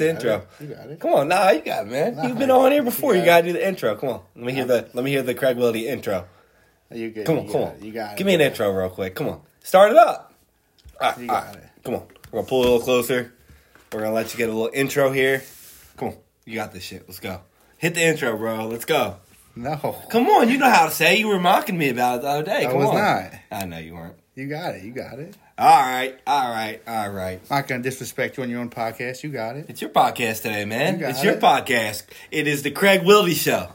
the intro. it. You got it. Come on, nah, you got it, man. Nah, You've been on here before. You got gotta do the intro. Come on. Let me hear the let me hear the Craig Wildy intro. You good. Come on, you come got on. it. You got it. Give me an intro real quick. Come on. Start it up. All right, You ah. got right. it. Come on. We're gonna pull a little closer. We're gonna let you get a little intro here. Come on. You got this shit. Let's go. Hit the intro, bro. Let's go. No, Come on, you know how to say. it. You were mocking me about it the other day. I was on. not. I know you weren't. You got it. You got it. All right, all right, all right. Not gonna disrespect you on your own podcast. You got it. It's your podcast today, man. You got It's your it. podcast. It is the Craig Wildy Show.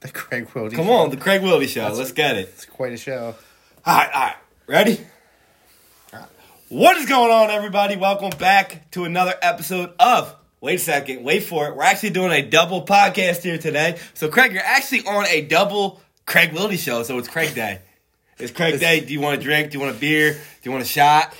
The Craig Wildy. Come Show. on, the Craig Wildy Show. That's- Let's get it. It's quite a show. All right, all right. Ready? All right. What is going on, everybody? Welcome back to another episode of. Wait a second. Wait for it. We're actually doing a double podcast here today. So, Craig, you're actually on a double Craig Wildy show. So it's Craig Day. It's Craig Day. Do you want a drink? Do you want a beer? Do you want a shot?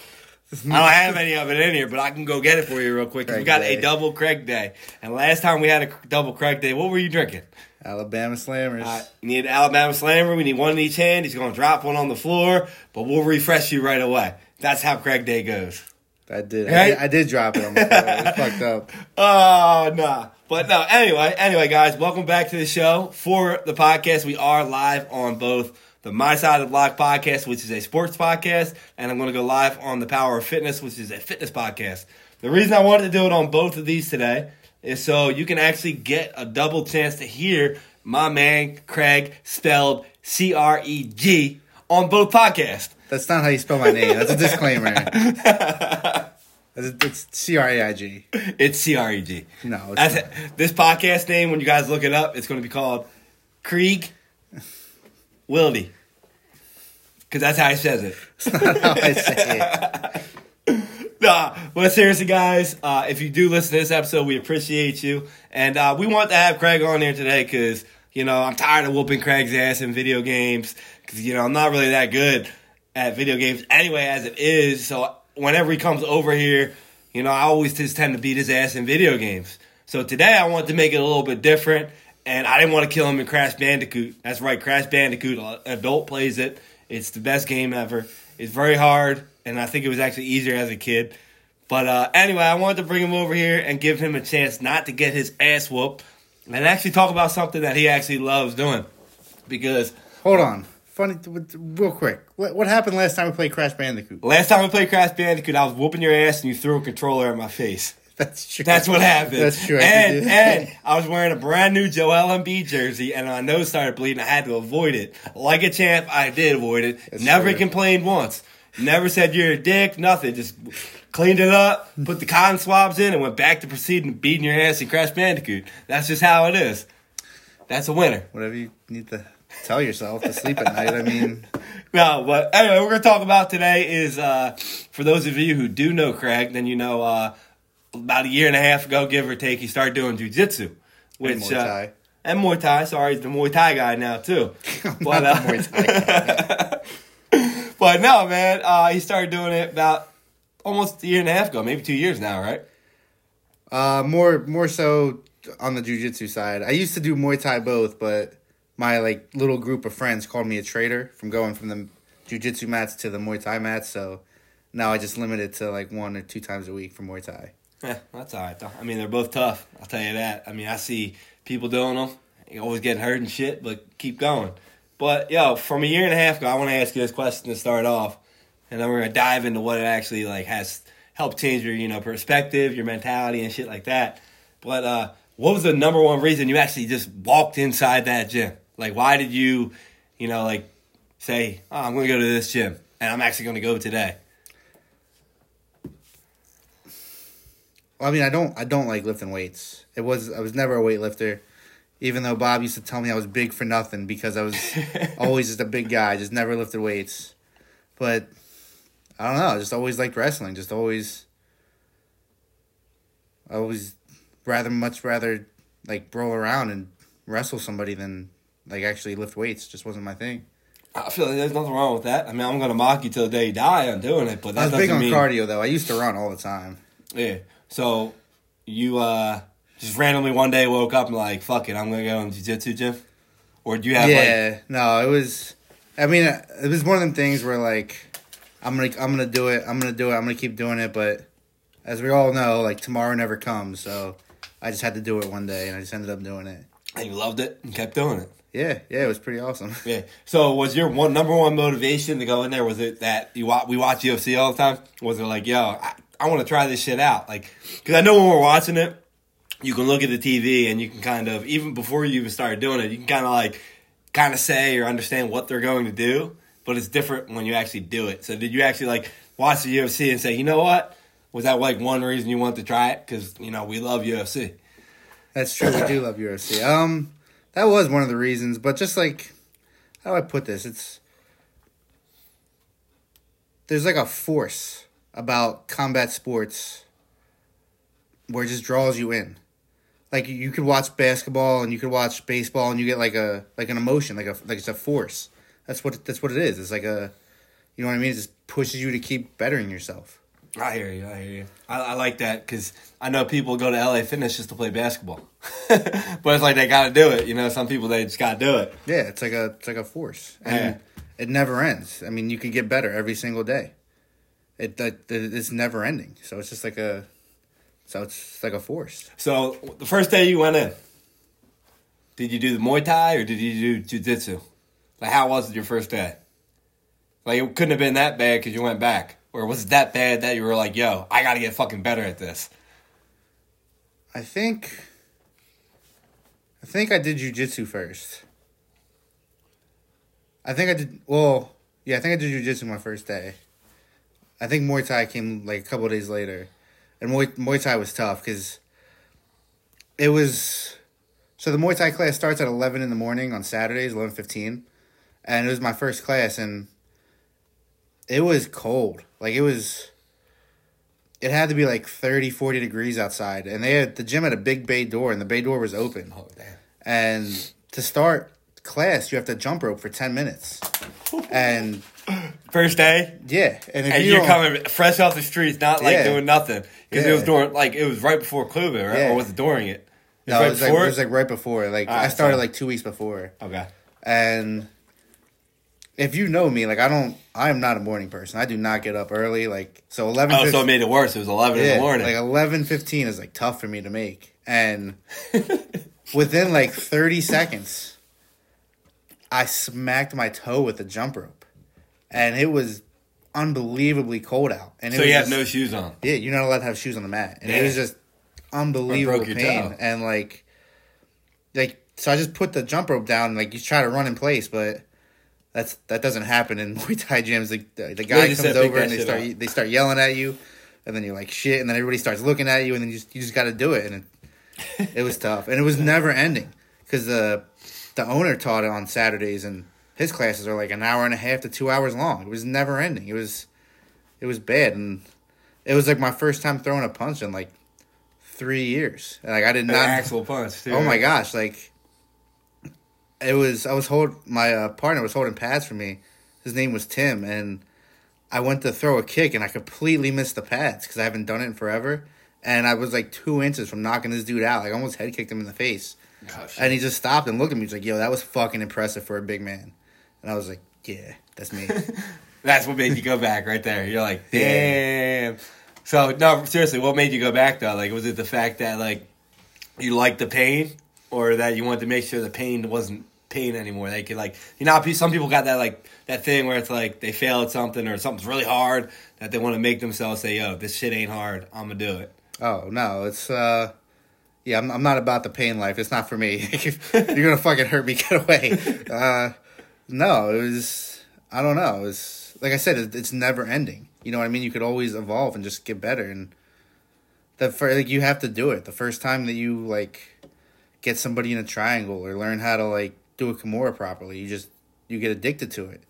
I don't have any of it in here, but I can go get it for you real quick. we got Day. a double Craig Day. And last time we had a double Craig Day, what were you drinking? Alabama Slammers. Uh, you need an Alabama Slammer. We need one in each hand. He's going to drop one on the floor, but we'll refresh you right away. That's how Craig Day goes. I did. I Right? did. I did drop it on the floor. It was fucked up. Oh, nah. But no, anyway, anyway, guys, welcome back to the show. For the podcast, we are live on both the My Side of the Block podcast, which is a sports podcast, and I'm going to go live on the Power of Fitness, which is a fitness podcast. The reason I wanted to do it on both of these today is so you can actually get a double chance to hear my man Craig spelled C R E G on both podcasts. That's not how you spell my name. That's a disclaimer. It's, C R A I G. It's C R E G. No, it's That's not. it. This podcast name, when you guys look it up, it's going to be called Krieg Wildy. Because that's how he says it. That's not how I say it. Nah, but seriously, guys, uh, if you do listen to this episode, we appreciate you. And uh, we want to have Craig on here today because, you know, I'm tired of whooping Craig's ass in video games because, you know, I'm not really that good at video games anyway as it is. So whenever he comes over here, you know, I always just tend to beat his ass in video games. So today I want to make it a little bit different. And I didn't want to kill him in Crash Bandicoot. That's right, Crash Bandicoot. An adult plays it. It's the best game ever. It's very hard, and I think it was actually easier as a kid. But uh, anyway, I wanted to bring him over here and give him a chance not to get his ass whooped and actually talk about something that he actually loves doing. Because Hold on. Funny, real quick. What, what happened last time we played Crash Bandicoot? last time we played Crash Bandicoot, I was whooping your ass and you threw a controller at my face. That's true. That's what happened. That's true. I And, and I was wearing a brand new Joel Embiid jersey, and my nose started bleeding. I had to avoid it. Like a champ, I did avoid it. That's Never true. complained once. Never said you're a dick. Nothing. Just cleaned it up, put the cotton swabs in, and went back to proceeding beating your ass in Crash Bandicoot. That's just how it is. That's a winner. Whatever you need to tell yourself to sleep at night. I mean, No, but anyway, we're gonna talk about today is uh, for those of you who do know Craig, then you know uh, about a year and a half ago, give or take, he started doing jujitsu, which Muay uh, and Muay Thai. Sorry, he's the Muay Thai guy now too. But uh, Muay Thai but no, man, uh, he started doing it about almost a year and a half ago, maybe two years now, right? Uh, more more so on the jujitsu side. I used to do Muay Thai both, but my like little group of friends called me a traitor from going from the jujitsu mats to the Muay Thai mats. So now I just limit it to like one or two times a week for Muay Thai. Yeah, that's all right though. I mean, they're both tough. I'll tell you that. I mean, I see people doing them, you always getting hurt and shit, but keep going. But yo, from a year and a half ago, I want to ask you this question to start off, and then we're gonna dive into what it actually like has helped change your you know perspective, your mentality, and shit like that. But uh, what was the number one reason you actually just walked inside that gym? Like, why did you, you know, like say, oh, I'm gonna go to this gym, and I'm actually gonna go today? Well, I mean, I don't I don't like lifting weights. It was I was never a weightlifter, even though Bob used to tell me I was big for nothing because I was always just a big guy, just never lifted weights. But I don't know, I just always liked wrestling. Just always, I always rather much rather like roll around and wrestle somebody than like actually lift weights. Just wasn't my thing. I feel like there's nothing wrong with that. I mean, I'm gonna mock you till the day you die on doing it, but I was big on mean cardio though. I used to run all the time. yeah. So you uh just randomly one day woke up and like, fuck it, I'm gonna go in jiu-jitsu gym, or do you have like yeah, no, it was. I mean, it was one of them things where like, I'm gonna, I'm gonna do it, I'm gonna do it, I'm gonna keep doing it, but as we all know, like tomorrow never comes. So I just had to do it one day, and I just ended up doing it. And you loved it and kept doing it. Yeah, yeah, it was pretty awesome. Yeah. So was your one number one motivation to go in there? Was it that you watch, we watch UFC all the time? Was it like, yo, I, I want to try this shit out? Like, because I know when we're watching it, you can look at the TV and you can kind of even before you even started doing it, you can kind of like kind of say or understand what they're going to do. But it's different when you actually do it. So did you actually like watch the UFC and say, you know what? Was that like one reason you wanted to try it? Because you know we love UFC. That's true. We do love UFC. Um, that was one of the reasons, but just like, how do I put this? It's there's like a force about combat sports where it just draws you in. Like you could watch basketball and you could watch baseball and you get like a like an emotion, like a like it's a force. That's what that's what it is. It's like a, you know what I mean? It just pushes you to keep bettering yourself. I hear you. I hear you. I, I like that because I know people go to LA Fitness just to play basketball, but it's like they got to do it. You know, some people they just got to do it. Yeah, it's like a it's like a force, and Yeah. it never ends. I mean, you can get better every single day. It, it it's never ending. So it's just like a, so it's like a force. So the first day you went in, did you do the Muay Thai or did you do jujitsu? Like, how was it your first day? Like, it couldn't have been that bad because you went back, or was it that bad that you were like, "Yo, I got to get fucking better at this"? I think. I think I did jujitsu first. I think I did well. Yeah, I think I did jujitsu my first day. I think Muay Thai came like a couple of days later, and Muay Muay Thai was tough because it was. So the Muay Thai class starts at eleven in the morning on Saturdays, eleven fifteen, and it was my first class, and it was cold. Like it was it had to be like 30 40 degrees outside and they had the gym had a big bay door and the bay door was open Oh damn! and to start class you have to jump rope for 10 minutes and First day, yeah and if and you you're coming fresh off the streets, not like Yeah. doing nothing because it was during like it was right before COVID, right? Yeah. Or was it during it? It was no, right it was, like, it was like right before like i started so- like two weeks before okay. and if you know me like i don't i'm not a morning person i do not get up early like so 11 Oh, so it made it worse. It was eleven in the morning. like 11 15 is like tough for me to make and within like 30 seconds i smacked my toe with the jump rope and it was unbelievably cold out and it so you had just- no shoes on. yeah you're not allowed to have shoes on the mat and it was just unbelievable pain toe. and like like so i just put the jump rope down like you try to run in place but that's that doesn't happen in Muay Thai gyms. The, the, the guy comes over and they start up. they start yelling at you, and then you're like shit, and then everybody starts looking at you, and then you just you just got to do it, and it, it was tough, and it was never ending because the the owner taught it on Saturdays, and his classes are like an hour and a half to two hours long. It was never ending. It was it was bad, and it was like my first time throwing a punch in like three years, and like I did An not actual punch. Too, Oh my gosh! Like it was, I was hold my uh, partner was holding pads for me. His name was Tim, and I went to throw a kick, and I completely missed the pads because I haven't done it in forever. And I was like two inches from knocking this dude out. Like I almost head kicked him in the face, Gosh. and he just stopped and looked at me. He's like, "Yo, that was fucking impressive for a big man." And I was like, "Yeah, that's me." That's what made you go back right there. You're like, Yeah. damn. So no, seriously, what made you go back though? Like, was it the fact that like you liked the pain, or that you wanted to make sure the pain wasn't pain anymore? They could like, you know, some people got that like that thing where it's like they fail at something or something's really hard that they want to make themselves say, "Yo, this shit ain't hard. I'm gonna do it." Oh no, it's uh yeah, I'm I'm not about the pain life. It's not for me. If You're gonna fucking hurt me, get away. Uh no, it was I don't know. It was like I said, it, it's never ending. You know what I mean? You could always evolve and just get better and the fir- like you have to do it. The first time that you like get somebody in a triangle or learn how to like do a kimura properly, you just you get addicted to it.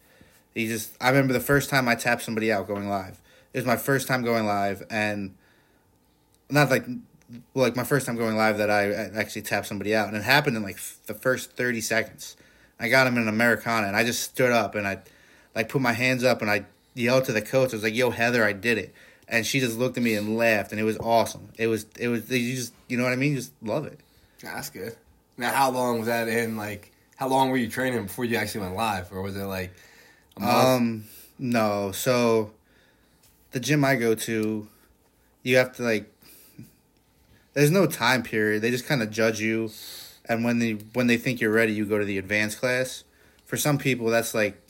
You just I remember the first time I tapped somebody out going live. It was my first time going live and not like like my first time going live that I actually tapped somebody out, and it happened in like the first thirty seconds. I got him in an Americana, and I just stood up and I like put my hands up and I yelled to the coach. I was like, "Yo, Heather, I did it!" And she just looked at me and laughed, and it was awesome. It was it was you just you know what I mean? You just love it. That's good. Now, how long was that in? Like, how long were you training before you actually went live, or was it like a month? Um, no. So the gym I go to, you have to like. There's no time period. They just kind of judge you, and when they when they think you're ready, you go to the advanced class. For some people, that's like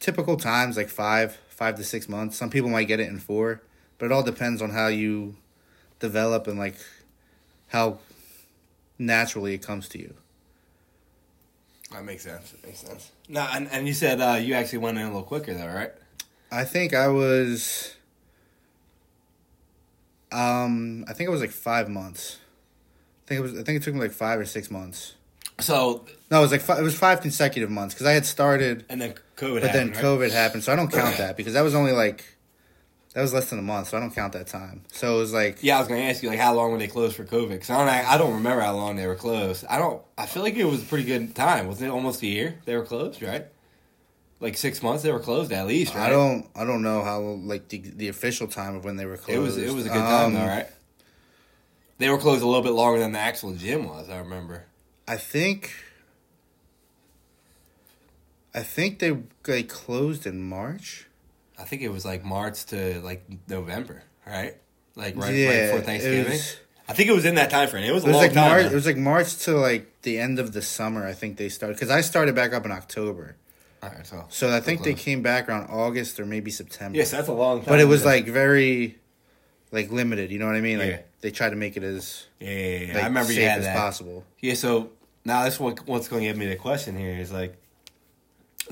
typical times, like five five to six months. Some people might get it in four, but it all depends on how you develop and like how naturally it comes to you. That makes sense. That makes sense. No, and, and you said uh, you actually went in a little quicker though, right? I think I was. Um, I think it was like five months. I think it was. I think it took me like five or six months. So No, it was like five, it was five consecutive months because I had started, and then COVID. but then happened, right? COVID happened, so I don't count that because that was only like that was less than a month, so I don't count that time. So it was like Yeah, I was gonna ask you like how long were they closed for COVID? Because I don't, I don't remember how long they were closed. I don't. I feel like it was a pretty good time. Wasn't it almost a year they were closed? Right? Like six months they were closed at least. Right? I don't I don't know how like the the official time of when they were closed. It was it was a good time Um, though, right? They were closed a little bit longer than the actual gym was. I remember. I think. I think they they closed in March. I think it was like March to like November, right? Like right, yeah, right before Thanksgiving. was- I think it was in that time frame. It was a It was long like time. March. It was like March to like the end of the summer. I think they started because I started back up in October. All right, so So I think they came back around August or maybe September. yes, that's a long time. but it was like very, like limited. You know what I mean? Like Yeah. they try to make it as yeah, yeah, yeah. like, I remember safe you had as that. possible. Yeah, so now that's what what's going to give me the question here is like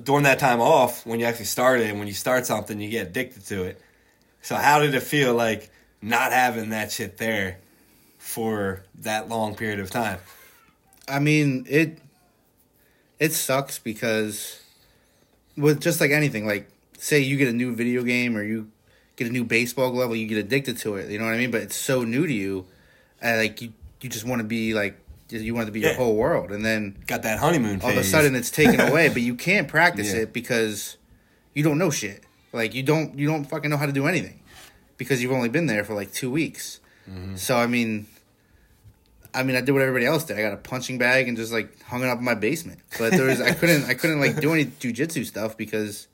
during that time off when you actually started and when you start something you get addicted to it. So how did it feel like not having that shit there for that long period of time? I mean it. It sucks because, with just like anything, like say you get a new video game or you get a new baseball glove, you get addicted to it. You know what I mean? But it's so new to you, and like you, you just want to be like you want to be your whole world, and then Got that honeymoon phase. all of a sudden it's taken away. But you can't practice Yeah. it because you don't know shit. Like you don't you don't fucking know how to do anything because you've only been there for like two weeks. Mm-hmm. So I mean, I mean I did what everybody else did. I got a punching bag and just like hung it up in my basement. But there was I couldn't I couldn't like do any jujitsu stuff because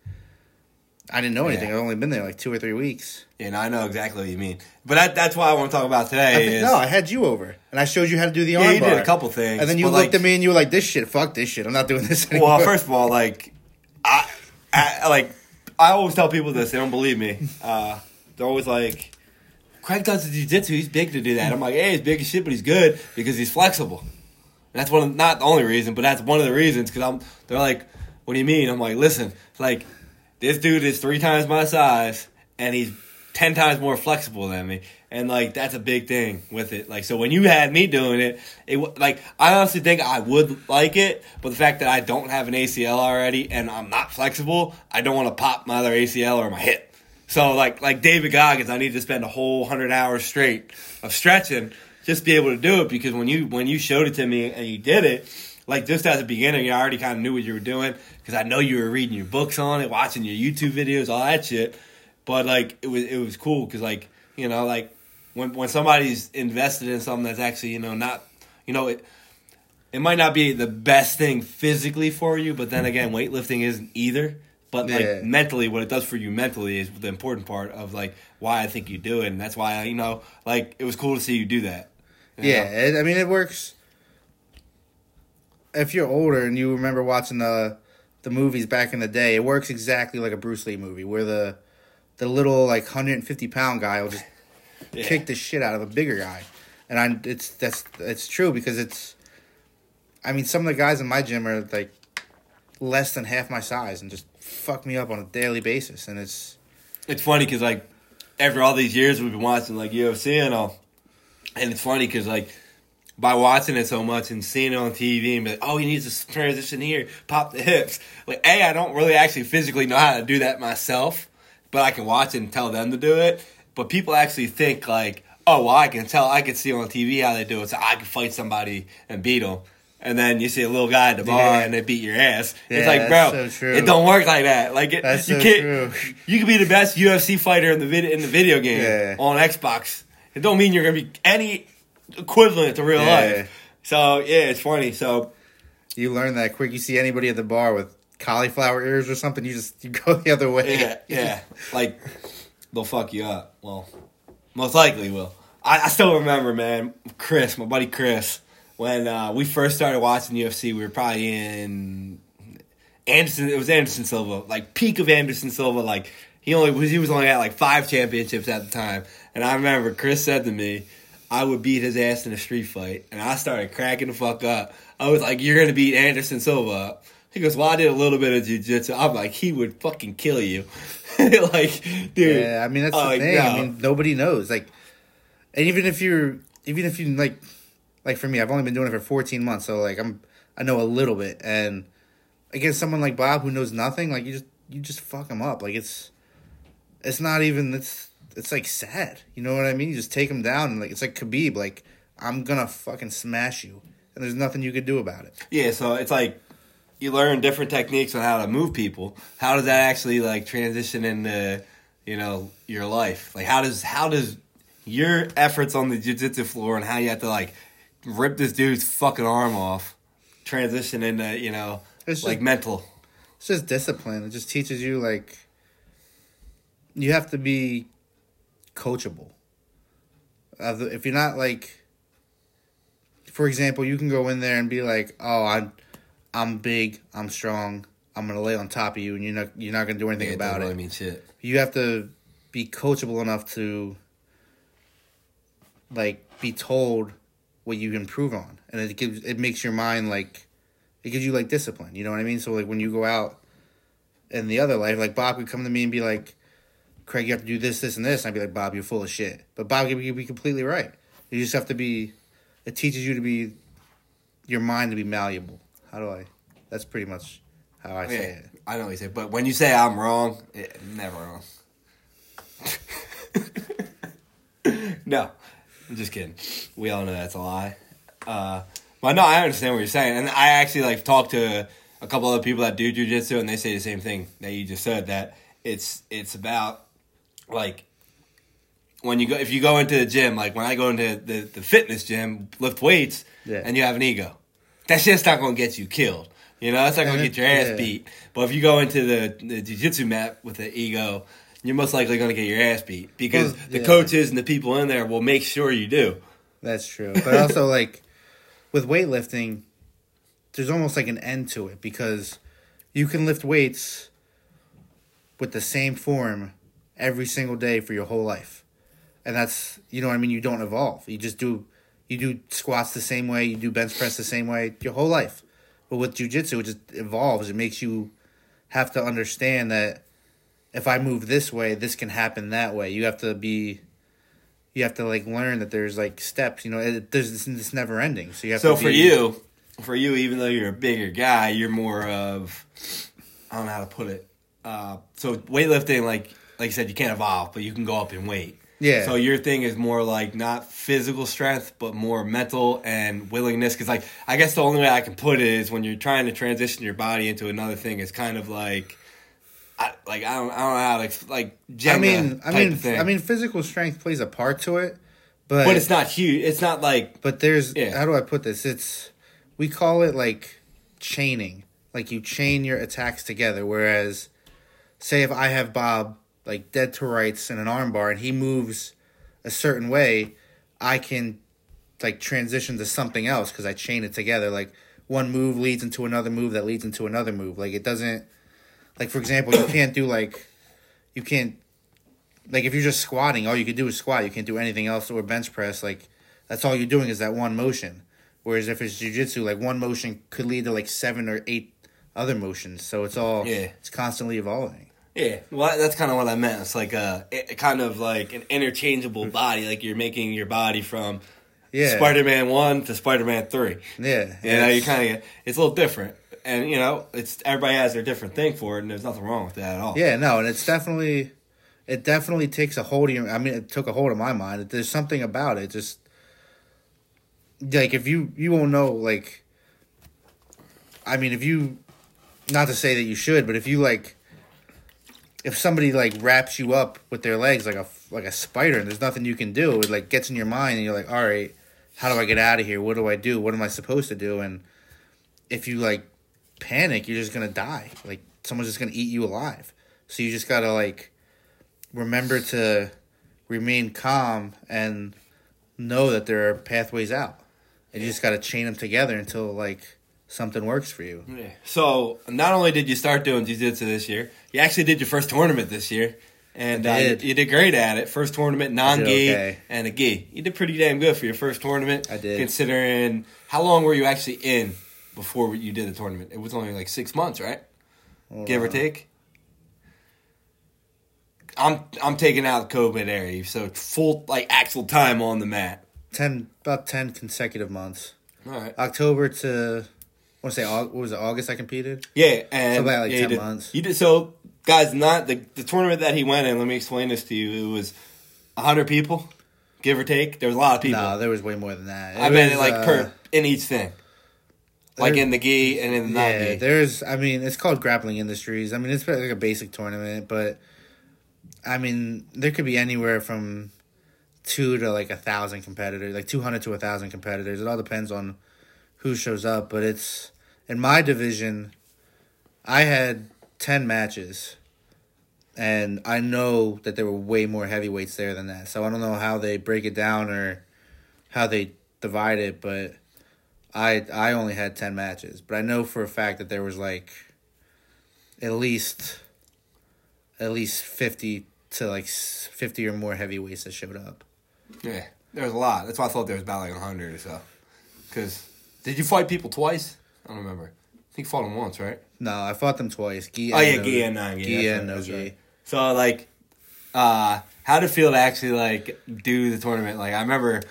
I didn't know anything. Yeah. I've only been there like two or three weeks. and I know exactly what you mean. But that, that's why I want to talk about I today think, is no, I had you over and I showed you how to do the Yeah, arm you did a couple things, and then you looked like- at me and you were like, "This shit, fuck this shit. I'm not doing this anymore." Well, first of all, like I, I like I always tell people this. They don't believe me. Uh, they're always like, "Craig does the jujitsu. He's big to do that." I'm like, "Hey, he's big as shit, but he's good because he's flexible." And that's one of not the only reason, but that's one of the reasons. Because I'm, they're like, "What do you mean?" I'm like, "Listen, like this dude is three times my size, and he's ten times more flexible than me." And like that's a big thing with it. Like so, when you had me doing it, it like I honestly think I would like it, but the fact that I don't have an ACL already and I'm not flexible, I don't want to pop my other ACL or my hip. So like like David Goggins, I need to spend a whole hundred hours straight of stretching just be able to do it because when you when you showed it to me and you did it, like just at the beginning, I already kind of knew what you were doing because I know you were reading your books on it, watching your YouTube videos, all that shit. But like it was it was cool because like you know like when when somebody's invested in something that's actually you know not you know it it might not be the best thing physically for you, but then again, weightlifting isn't either. But like Yeah. mentally, what it does for you mentally is the important part of like why I think you do it, and that's why I, you know like it was cool to see you do that. you Yeah, it, I mean it works. If you're older and you remember watching the the movies back in the day, it works exactly like a Bruce Lee movie, where the the little like 150 pound guy will just Yeah. kick the shit out of a bigger guy, and I it's that's it's true because it's. I mean, some of the guys in my gym are like less than half my size and just fuck me up on a daily basis, and it's it's funny because like after all these years we've been watching like UFC and all, and it's funny because like by watching it so much and seeing it on TV and be like, oh, he needs to transition here, pop the hips. Like, a, I don't really actually physically know how to do that myself, but I can watch it and tell them to do it. But people actually think like, oh, well, I can tell, I can see on TV how they do it, so I can fight somebody and beat them. And then you see a little guy at the bar Yeah. and they beat your ass. Yeah, it's like, bro, so it don't work like that. Like, it, That's you so can't. true. You can be the best UFC fighter in the vid- in the video game Yeah. on Xbox. It don't mean you're gonna be any equivalent to real Yeah. life. So yeah, it's funny. So you learn that quick. You see anybody at the bar with cauliflower ears or something, you just you go the other way. yeah, yeah, like they'll fuck you up. Well, Most likely will. I, I still remember, man, Chris, my buddy Chris, when uh, we first started watching UFC, we were probably in Anderson. It was Anderson Silva, like peak of Anderson Silva. Like he only was he was only at like five championships at the time. And I remember Chris said to me, I would beat his ass in a street fight, and I started cracking the fuck up. I was like, "You're gonna beat Anderson Silva." up." He goes, "Well, I did a little bit of jujitsu." I'm like, "He would fucking kill you." like, dude. Yeah, I mean that's oh, the uh, thing. no. I mean nobody knows. Like, and even if you're, even if you like, like for me, I've only been doing it for 14 months, so like I'm, I know a little bit, and against someone like Bob who knows nothing, like you just, you just fuck him up. Like it's, it's not even. It's, it's like sad. You know what I mean? You just take him down, and like it's like Khabib. Like I'm gonna fucking smash you, and there's nothing you could do about it. Yeah, so it's like you learn different techniques on how to move people. How does that actually like transition into you know your life? Like how does how does your efforts on the jiu-jitsu floor and how you have to like rip this dude's fucking arm off transition into you know It's like just- mental? It's just discipline. It just teaches you like you have to be coachable. If you're not like, for example, you can go in there and be like, "Oh, I'm, I'm big, I'm strong, I'm gonna lay on top of you, and you're not, you're not gonna do anything Yeah, about doesn't it." really mean shit. you have to be coachable enough to like be told what you can improve on and it gives it makes your mind like it gives you like discipline you know what i mean so like when you go out in the other life like bob would come to me and be like craig you have to do this this and this and i'd be like bob you're full of shit but bob could be, completely right you just have to be it teaches you to be your mind to be malleable how do i that's pretty much how i say Yeah, it I know what you say, but when you say I'm wrong, it, never wrong. no, I'm just kidding. We all know that's a lie. Uh, but no, I understand what you're saying, and I actually like talked to a couple other people that do jujitsu, and they say the same thing that you just said. That it's it's about like when you go if you go into the gym, like when I go into the, the fitness gym, lift weights, Yeah. and you have an ego, that shit's not gonna get you killed. You know, that's not gonna get your ass yeah. beat. But if you go into the the jiu-jitsu mat with the ego, you're most likely gonna get your ass beat because Well, the coaches and the people in there will make sure you do. That's true. But also like with weightlifting, there's almost like an end to it because you can lift weights with the same form every single day for your whole life. And that's you know what I mean, you don't evolve. You just do you do squats the same way, you do bench press the same way your whole life. But with jujitsu it just evolves. It makes you have to understand that if I move this way, this can happen that way. You have to be you have to like learn that there's like steps. You know, it, there's this, it's never ending. So you have to So to. for be- you, for you, even though you're a bigger guy, you're more of I don't know how to put it. Uh, so weightlifting, like like I said, you can't evolve, but you can go up in weight. Yeah. So your thing is more like not physical strength, but more mental and willingness. Because like I guess the only way I can put it is when you're trying to transition your body into another thing, it's kind of like. I, like I don't, I don't know how like Jenga I mean, I mean. I mean, physical strength plays a part to it, but but it's not huge. It's not like But there's Yeah. how do I put this? It's we call it like chaining. Like you chain your attacks together. Whereas, say if I have Bob like dead to rights in an armbar and he moves a certain way, I can like transition to something else because I chain it together. Like one move leads into another move that leads into another move. Like it doesn't. Like for example, you can't do like, you can't. Like if you're just squatting, all you can do is squat. You can't do anything else or bench press. Like that's all you're doing is that one motion. Whereas if it's jujitsu, like one motion could lead to like seven or eight other motions. So it's all Yeah. it's constantly evolving. Yeah, well, that's kind of what I meant. It's like a, it, kind of like an interchangeable mm. body. Like you're making your body from Yeah. Spider-Man one to Spider-Man three. Yeah. You know, you kind of it's a little different, and you know, it's everybody has their different thing for it, and there's nothing wrong with that at all. Yeah, no, and it's definitely it definitely takes a hold of your I mean it took a hold of my mind. There's something about it just like if you you won't know like I mean if you not to say that you should, but if you like if somebody like wraps you up with their legs like a like a spider and there's nothing you can do, it like gets in your mind and you're like, "All right, how do I get out of here? What do I do? What am I supposed to do?" And if you like panic, you're just gonna die. Like someone's just gonna eat you alive. So you just gotta like remember to remain calm and know that there are pathways out. And you just got to chain them together until like something works for you. Yeah. So not only did you start doing jiu-jitsu this year, you actually did your first tournament this year. And I uh, did. you did great at it. First tournament, non-gi okay. and a gi. You did pretty damn good for your first tournament. I did. Considering how long were you actually in before you did the tournament? It was only like six months, right? Hold Give or take. I'm I'm taking out COVID area, so full like actual time on the mat. Ten about ten consecutive months. All right. October to I want to say what was it August I competed. Yeah, and So about, like, yeah, you 10 did- months. You did so, guys. Not the the tournament that he went in. Let me explain this to you. It was hundred people, give or take. There was a lot of people. No, there was way more than that. It I meant was, like uh, per in each thing, like in the gi and in the Yeah, gi. there's. I mean, it's called Grappling Industries. I mean, it's like a basic tournament, but I mean, there could be anywhere from two to like a thousand competitors, like two hundred to a thousand competitors. It all depends on who shows up. But it's in my division. I had ten matches, and I know that there were way more heavyweights there than that. So I don't know how they break it down or how they divide it, but I I only had ten matches, but I know for a fact that there was like at least at least fifty to like fifty or more heavyweights that showed up. Yeah, there was a lot. That's why I thought there was about like hundred or so. Because did you fight people twice? I don't remember. I think you fought them once, right? No, I fought them twice. Gi Oh yeah, no- gi and non gi. That's and right, that's right. So like, uh, how did it feel to actually like do the tournament? Like I remember,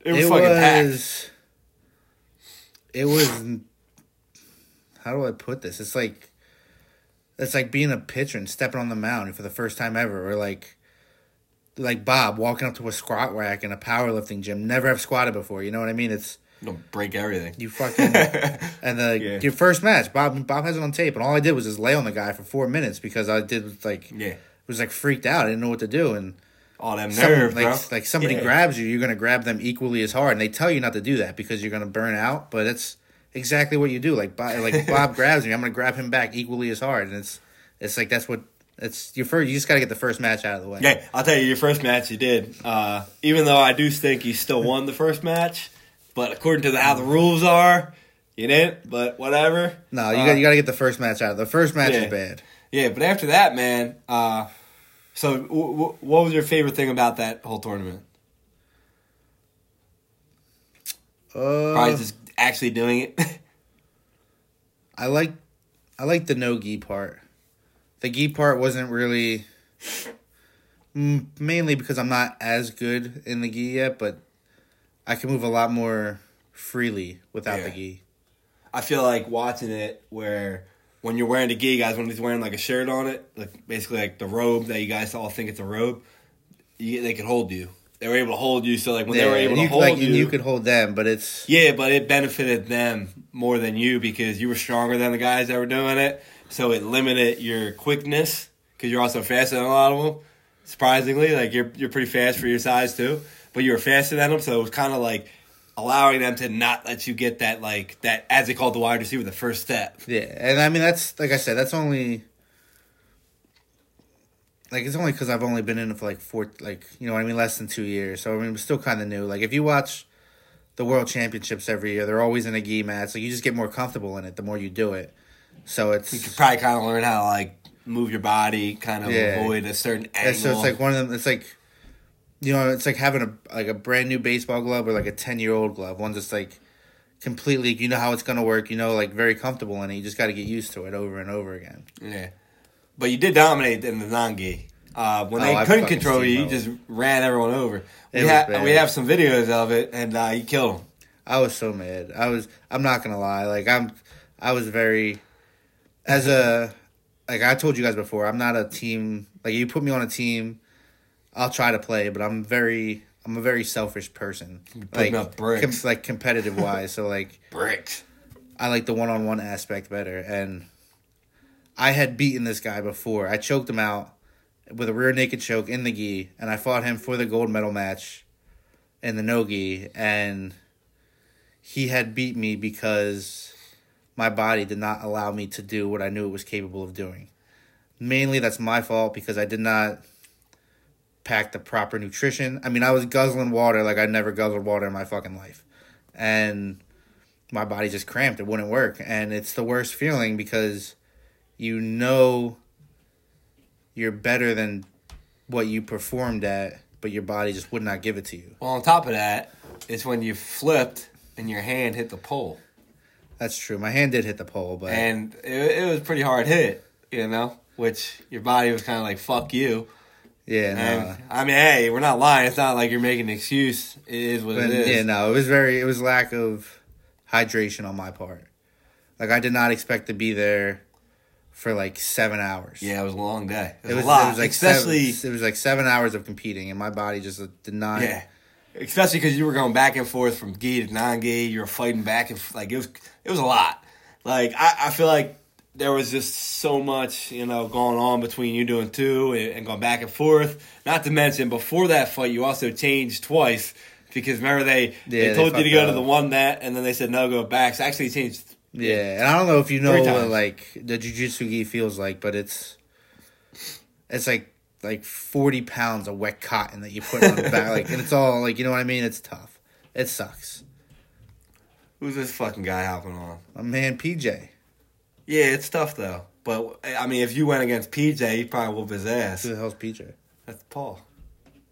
it was It fucking packed. It was. How do I put this? It's like. It's like being a pitcher and stepping on the mound for the first time ever, or like. Like Bob walking up to a squat rack in a powerlifting gym, never have squatted before. You know what I mean? It's You'll break everything. you fucking and the Yeah. your first match. Bob Bob has it on tape, and all I did was just lay on the guy for four minutes because I did like yeah, was like freaked out. I didn't know what to do, and all them some- nerve, like bro. like somebody Yeah. grabs you, you're gonna grab them equally as hard, and they tell you not to do that because you're gonna burn out. But it's exactly what you do. Like Bob, like Bob grabs me, I'm gonna grab him back equally as hard, and it's it's like that's what it's your first. You just gotta get the first match out of the way. Yeah, I'll tell you, your first match you did. Uh, even though I do think you still won the first match, but according to the, how the rules are, you didn't. But whatever. No, you Uh, got you got to get the first match out. The first match Yeah. is bad. Yeah, but after that, man. Uh, so, w- w- what was your favorite thing about that whole tournament? Uh, Probably just actually doing it. I like I like the no gi part. The gi part wasn't really mainly because I'm not as good in the gi yet, but I can move a lot more freely without the gi. I feel like watching it where when you're wearing the gi, guys, when he's wearing like a shirt on it, like basically like the robe that you guys all think it's a robe, you, they could hold you. They were able to hold you, so like when they were able you, to hold like, you, you could hold them, but it's Yeah, but it benefited them more than you because you were stronger than the guys that were doing it. So it limited your quickness because you're also faster than a lot of them. Surprisingly, like you're you're pretty fast for your size too, but you were faster than them. So it was kind of like allowing them to not let you get that like that as they called the wide receiver the first step. yeah. And I mean that's like I said, that's only like it's only because I've only been in it for like four, like you know what I mean, less than two years. So I mean, it's still kind of new. Like if you watch the World Championships every year, they're always in a gi match. So you just get more comfortable in it the more you do it. So it's You could probably kind of learn how to like move your body, kind of Yeah. avoid a certain angle. so it's like one of them. It's like, you know, it's like having a like a brand new baseball glove or like a ten year old glove. One's just like completely. You know how it's gonna work. You know, like very comfortable in it. You just got to get used to it over and over again. Yeah, but you did dominate in the non-gi. Uh, when Oh, they I couldn't control you, you just ran everyone over. We, It was ha- we have some videos of it, and uh, you killed them. I was so mad. I was. I'm not gonna lie. Like I'm. I was very. As a, like I told you guys before, I'm not a team. Like you put me on a team, I'll try to play, but I'm very. I'm a very selfish person. putting like up bricks. com- like competitive wise. So like. Bricks. I like the one on one aspect better. And I had beaten this guy before. I choked him out with a rear naked choke in the gi, and I fought him for the gold medal match in the no gi, and he had beat me because my body did not allow me to do what I knew it was capable of doing. Mainly that's my fault because I did not pack the proper nutrition. I mean, I was guzzling water like I never guzzled water in my fucking life, and my body just cramped. It wouldn't work, and it's the worst feeling because you know you're better than what you performed at, but your body just would not give it to you. Well, on top of that, it's when you flipped and your hand hit the pole, That's true. My hand did hit the pole, but and it, it was pretty hard hit. You know, which your body was kind of like "fuck you." Yeah, no. And I mean, hey, we're not lying. It's not like you're making an excuse. It is what But, it is. yeah, no, it was very. It was lack of hydration on my part. Like I did not expect to be there for like seven hours. Yeah, it was a long day. It was, it was. a lot, It was like especially seven, it was like seven hours of competing, and my body just uh, did not. yeah, especially because you were going back and forth from gi to non-gi. You were fighting back and like it was. It was a lot. Like I, I feel like there was just so much you know going on between you doing two and, and going back and forth. Not to mention before that fight, you also changed twice. Because remember they, Yeah, they they told you to go to the one that, and then they said no go back. So actually changed Yeah, and I don't know if you know what like the jujitsu gi feels like, but it's it's like like forty pounds of wet cotton that you put on the back, like, and it's all like you know what I mean. It's tough. It sucks. Who's this fucking guy hopping on? My man PJ. Yeah, it's tough though. But I mean, if you went against PJ, he'd probably whoop his ass. Who the hell's PJ? That's Paul.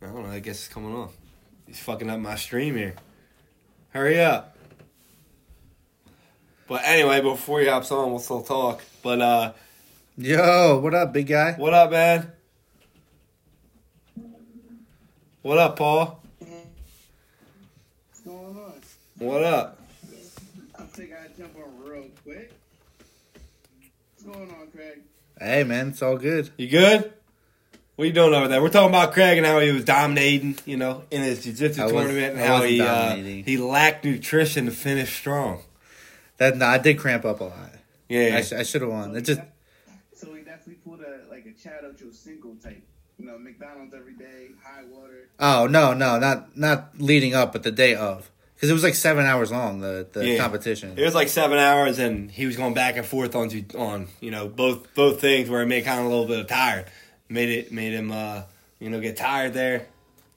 I don't know. I guess it's coming on. He's fucking up my stream here. Hurry up. But anyway, before he hops on, we'll still talk. But uh, Yo, what up, big guy? what up, man? What up, Paul? What's going on? What up? I think I jump on real quick. What's going on, Craig? Hey, man, it's all good. You good? What you doing over there? We're talking about Craig and how he was dominating, you know, in his jiu-jitsu I was- tournament and how he uh, he lacked nutrition to finish strong. That no, I did cramp up a lot. Yeah. I, sh- I should have won. It just So he definitely pulled a like a Chad single type. You know, McDonald's every day, high water. oh no no not not leading up, but the day of because it was like seven hours long the the Yeah. competition. It was like seven hours, and he was going back and forth on on you know both both things where it made kind of a little bit of tired. Made it made him uh you know get tired there.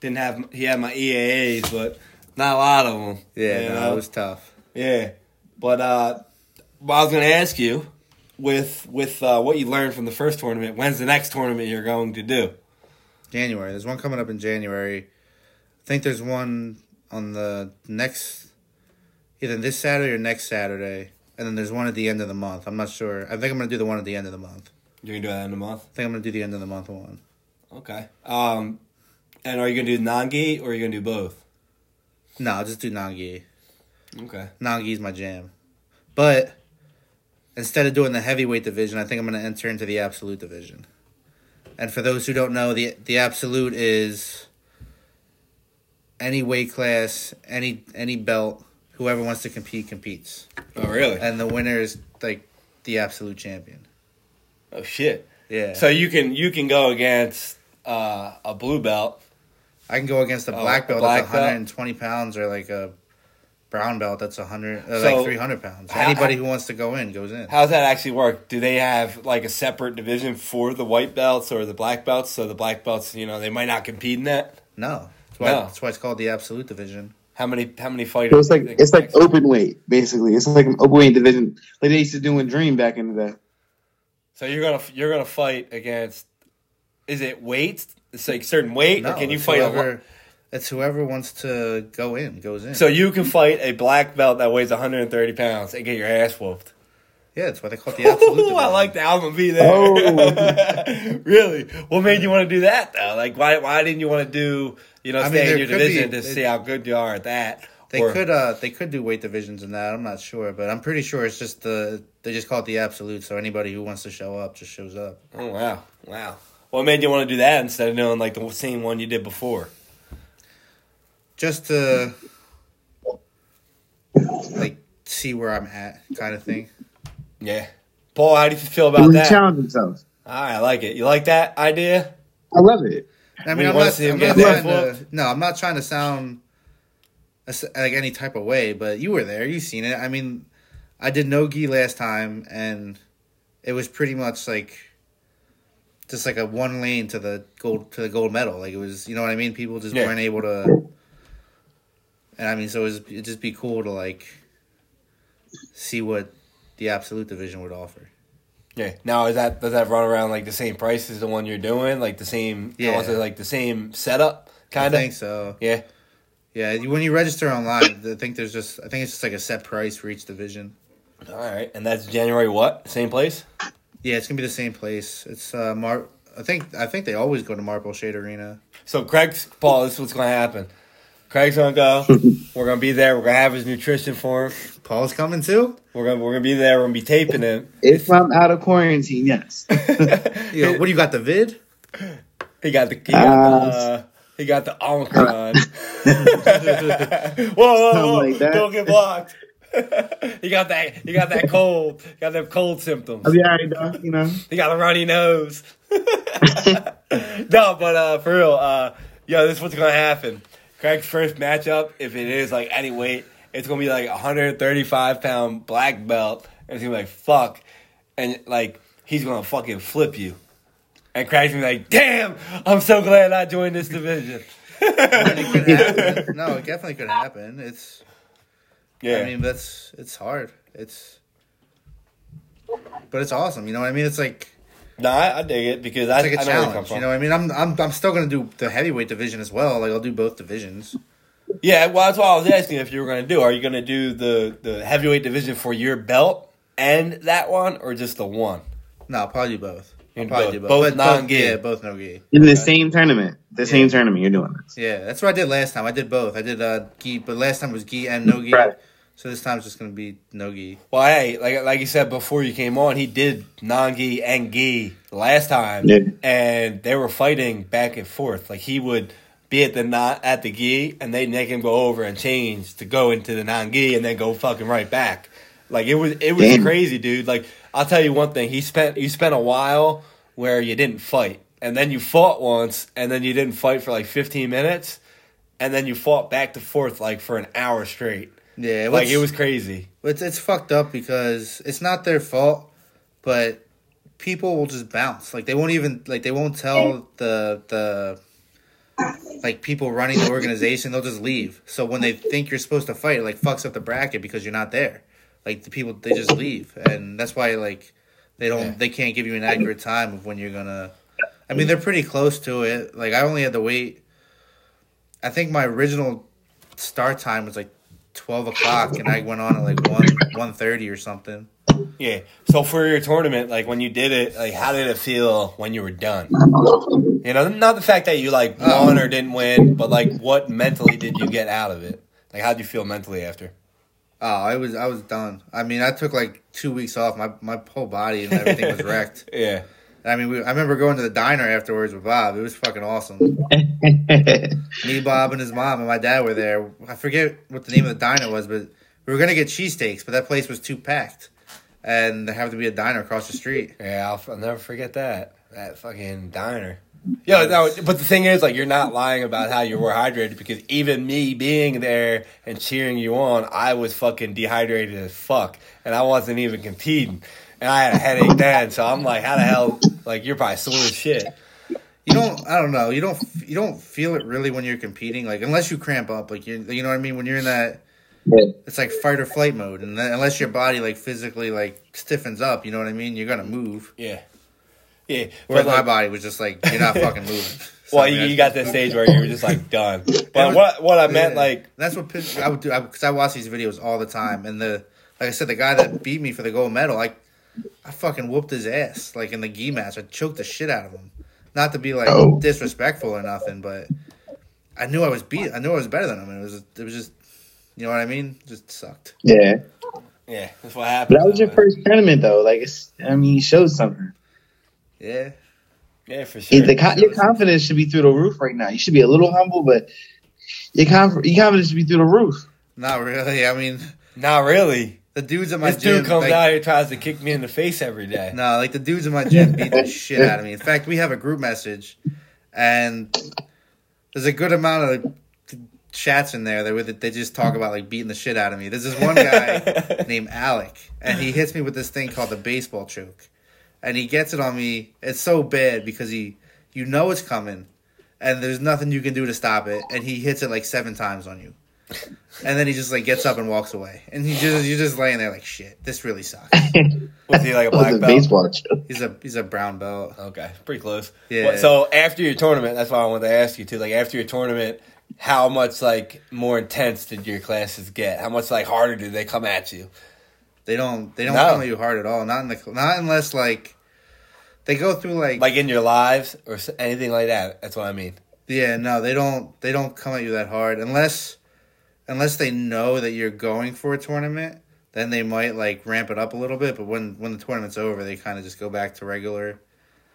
Didn't have he had my EAAs, but not a lot of them. Yeah, no, it was tough. yeah. But uh, well, I was going to ask you with with uh, what you learned from the first tournament. When's the next tournament you're going to do? January. There's one coming up in January. I think there's one on the next, either this Saturday or next Saturday, and then there's one at the end of the month. I'm not sure. I think I'm gonna do the one at the end of the month. You're gonna do that in a month. I think I'm gonna do the end of the month one. Okay. Um, and are you gonna do non-gi or are you gonna do both? No, I'll just do non-gi. Okay. non-gi's my jam. But instead of doing the heavyweight division, I think I'm gonna enter into the absolute division. And for those who don't know, the the absolute is any weight class, any any belt, whoever wants to compete competes. Oh, really? and the winner is like the absolute champion. Oh shit. Yeah. So you can you can go against uh, a blue belt. I can go against a Oh, black a belt black that's belt? 120 pounds or like a brown belt that's 100 uh, So, like 300 pounds. how- Anybody who wants to go in goes in. How does that actually work? Do they have like a separate division for the white belts or the black belts? So the black belts, you know, they might not compete in that. No. That's why, No. that's why it's called the absolute division. How many how many fighters? So it's like do you think it's like next- open weight, basically. It's like an open weight division, like they used to do in Dream back in the day. So you're gonna you're gonna fight against. Is it weights? It's like certain weight, No, or can you fight a? whoever, lo- It's whoever wants to go in goes in. So you can fight a black belt that weighs 130 pounds and get your ass whooped. Yeah, that's why they call it the absolute Ooh. I like that. I'm gonna be there. Oh. really? What made you want to do that though? Like, why why didn't you want to do you know I mean, in there your could division be- to they- see how good you are at that? They Or- could uh they could do weight divisions in that. I'm not sure, but I'm pretty sure it's just the they just call it the absolute. So anybody who wants to show up just shows up. Oh wow, wow. What made you want to do that instead of doing like the same one you did before? just to like see where I'm at, kind of thing. Yeah, Paul, how do you feel about that? All challenged himself. I like it. You like that idea? I love it. I mean, I'm wanna not, see him I'm get not trying to. No, I'm not trying to sound like any type of way, but you were there, you seen it. I mean, I did no gi last time, and it was pretty much like just like a one lane to the gold to the gold medal. Like it was, you know what I mean. People just Yeah. weren't able to. And I mean, so it was, it'd just be cool to like see what the absolute division would offer. Yeah. Now is that does that run around like the same price as the one you're doing? Like the same? Yeah. It like the same setup? Kind I of. think so. Yeah. Yeah, when you register online, I think there's just I think it's just like a set price for each division. All right, and that's January what? Same place? Yeah, it's gonna be the same place. It's uh Mar. I think I think they always go to Marble Shade Arena. So Craig's Paul. This is what's to happen. Craig's gonna go. we're gonna be there. We're gonna have his nutrition for him. Paul's coming too. We're gonna we're gonna be there. We're gonna be taping him. If I'm out of quarantine, yes. Yo, what do you got the vid? He got the he got Uh, the, uh, he got the Omicron. whoa, whoa, whoa! Like that. Don't get blocked. he got that. He got that cold. He got them cold symptoms. I'll be alright, though. You know. He got a runny nose. no, but uh, for real, uh, yo, this is what's gonna happen. Craig's first matchup, if it is like any weight, it's gonna be like a 135 pound black belt, and it's gonna be like fuck, and like he's gonna fucking flip you. And Craig's gonna be like, damn, I'm so glad I joined this division. It could no, it definitely could happen. It's. Yeah, I mean, that's it's hard. It's. But it's awesome. You know what I mean? It's like no, I, I dig it because I, it's like a I know where you come challenge. from. You know what I mean? I'm I'm I'm still gonna do the heavyweight division as well. Like I'll do both divisions. Yeah, well, that's why I was asking if you were going to do. Are you going to do the the heavyweight division for your belt and that one, or just the one? No, I'll probably do both. I'll probably both- do both. both non-gi. Yeah, both no gi. In the same tournament. The same tournament you're doing this. Yeah, that's what I did last time. I did both. I did uh gi, but last time was gi and no gi. Right. So this time it's just gonna be no gi. Well, hey, like like you said before you came on, he did non-gi and gi last time, Yeah. and they were fighting back and forth. Like he would be at the not at the gi, and they'd make him go over and change to go into the non-gi, and then go fucking right back. Like it was it was Damn. crazy, dude. Like I'll tell you one thing, he spent you spent a while where you didn't fight, and then you fought once, and then you didn't fight for like fifteen minutes, and then you fought back to forth like for an hour straight. Yeah, Like it was crazy. It's it's fucked up because it's not their fault, but people will just bounce. Like they won't even like they won't tell the the like people running the organization. They'll just leave. So when they think you're supposed to fight, it like fucks up the bracket because you're not there. Like the people they just leave, and that's why like they don't Yeah. they can't give you an accurate time of when you're gonna. I mean, they're pretty close to it. Like I only had to wait. I think my original start time was like twelve o'clock, and I went on at like one one thirty or something. Yeah. So for your tournament, like when you did it, like how did it feel when you were done? You know, not the fact that you like um, won or didn't win, but like what mentally did you get out of it? Like how would you feel mentally after? Oh, I was I was done. I mean, I took like two weeks off. My my whole body and everything was wrecked. Yeah. I mean, we, I remember going to the diner afterwards with Bob. It was fucking awesome. Me, Bob, and his mom and my dad were there. I forget what the name of the diner was, but we were gonna get cheesesteaks, but that place was too packed, and there happened to be a diner across the street. Yeah, I'll, I'll never forget that. That fucking diner. Yo, no, but the thing is, like, you're not lying about how you were hydrated because even me being there and cheering you on, I was fucking dehydrated as fuck, and I wasn't even competing, and I had a headache then. So I'm like, how the hell? Like, you're probably sore as shit. You don't. I don't know. You don't. You don't feel it really when you're competing. Like unless you cramp up. Like you. You know what I mean. When you're in that. It's like fight or flight mode, and then, unless your body like physically like stiffens up, you know what I mean. You're gonna move. Yeah, yeah. Whereas But, like, my body was just like you're not fucking moving. well, you, you got be that stage where you were just like done. But was- what what I meant, Yeah. like, that's what I would do because I, watch these videos all the time, and the like I said, the guy that beat me for the gold medal, like I fucking whooped his ass like in the gi match. I choked the shit out of him. Not to be like Oh. disrespectful or nothing, but I knew I was beat. I knew I was better than him. It was it was just you know what I mean. Just sucked. yeah. yeah, that's what happened. But that was your first tournament, though. Like, it's, I mean, you showed something. Yeah. Yeah, for sure. The, con- your confidence should be through the roof right now. You should be a little humble, but your, conf- your confidence should be through the roof. Not really. I mean, Not really. The dudes in my gym. This gym dude comes like, out here tries to kick me in the face every day. No, like the dudes in my gym beat the shit out of me. In fact, we have a group message, and there's a good amount of chats in there that with they just talk about like beating the shit out of me. There's this one guy named Alec, and he hits me with this thing called the baseball choke. and he gets it on me. It's so bad because he, you know, it's coming, and there's nothing you can do to stop it, and he hits it like seven times on you, and then he just like gets up and walks away, and he just you're just laying there like shit. This really sucks. Was he like a black belt? baseball. He's a he's a brown belt. Okay, pretty close. Yeah. What- so after your tournament, that's why I wanted to ask you too. Like after your tournament, how much like more intense did your classes get? How much like harder did they come at you? They don't they don't No. come at you hard at all. Not in the not unless like they go through like, Like in your lives or anything like that? That's what I mean. yeah no they don't they don't come at you that hard unless unless they know that you're going for a tournament. Then they might like ramp it up a little bit, but when when the tournament's over, they kind of just go back to regular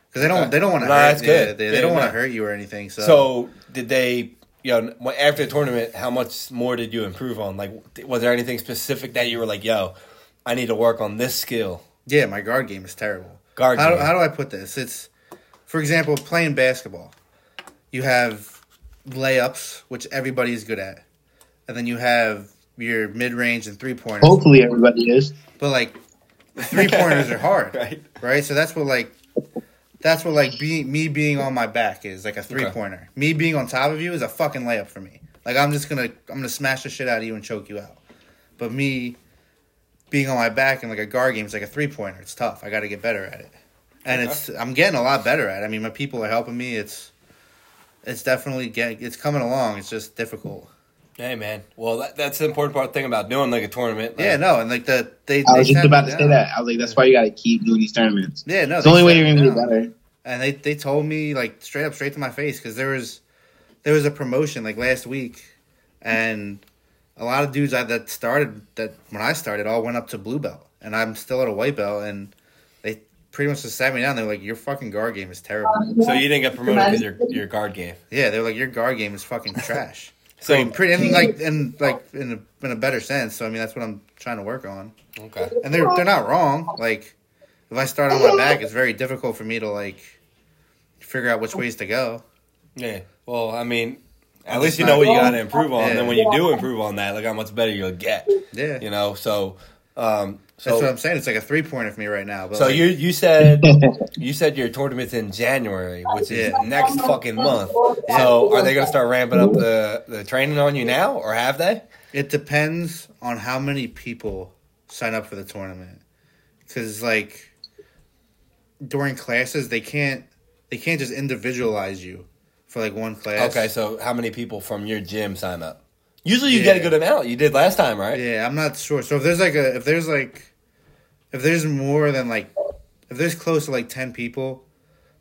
because they don't Okay. they don't want to No, hurt that's yeah, good. they, Yeah, they don't want to hurt you or anything. So, So did they? You know, after the tournament, how much more did you improve on? Like, was there anything specific that you were like, "Yo, I need to work on this skill"? yeah, my guard game is terrible. Guard how, game. how do I put this? It's, for example, playing basketball. You have layups, which everybody is good at, and then you have your mid range and three pointers. Hopefully everybody is. But like, the three pointers are hard, Right. right? So that's what like, that's what like being me being on my back is like a three pointer. Me being on top of you is a fucking layup for me. Like I'm just gonna I'm gonna smash the shit out of you and choke you out. But me being on my back in like a guard game is like a three pointer. It's tough. I got to get better at it, and Okay. it's I'm getting a lot better at. it. I mean, my people are helping me. It's it's definitely get it's coming along. It's just difficult. Hey, man. Well, that, that's the important part thing about doing like a tournament. Like, Yeah, no, and like the they. I they was just about to down. say that. I was like, that's why you got to keep doing these tournaments. Yeah, no, It's the only way you're me gonna get down. better. and they they told me like straight up straight to my face because there was there was a promotion like last week and a lot of dudes I, that started that when I started all went up to blue belt and I'm still at a white belt and they pretty much just sat me down they're like your fucking guard game is terrible So you didn't get promoted because your your guard game. yeah they're like your guard game is fucking trash So so pretty and like and like in a, in a better sense so I mean that's what I'm trying to work on okay. and they're they're not wrong. Like if I start on my back, it's very difficult for me to like figure out which ways to go. Yeah. Well, I mean, at I'm least you know not- what you got to improve on. Yeah. And then when you do improve on that, look how much better you'll get. Yeah, You know. So, um, that's what I'm saying. It's like a three pointer for me right now. But so like, you you said you said your tournament's in January, which is Yeah. next fucking month. So are they going to start ramping up the the training on you now, or have they? it depends on how many people sign up for the tournament. Because like during classes, they can't they can't just individualize you for like one class. Okay. So how many people from your gym sign up? Usually you get a Yeah. good amount. You did last time, right? Yeah, I'm not sure. So if there's like a if there's like if there's more than like if there's close to like ten people,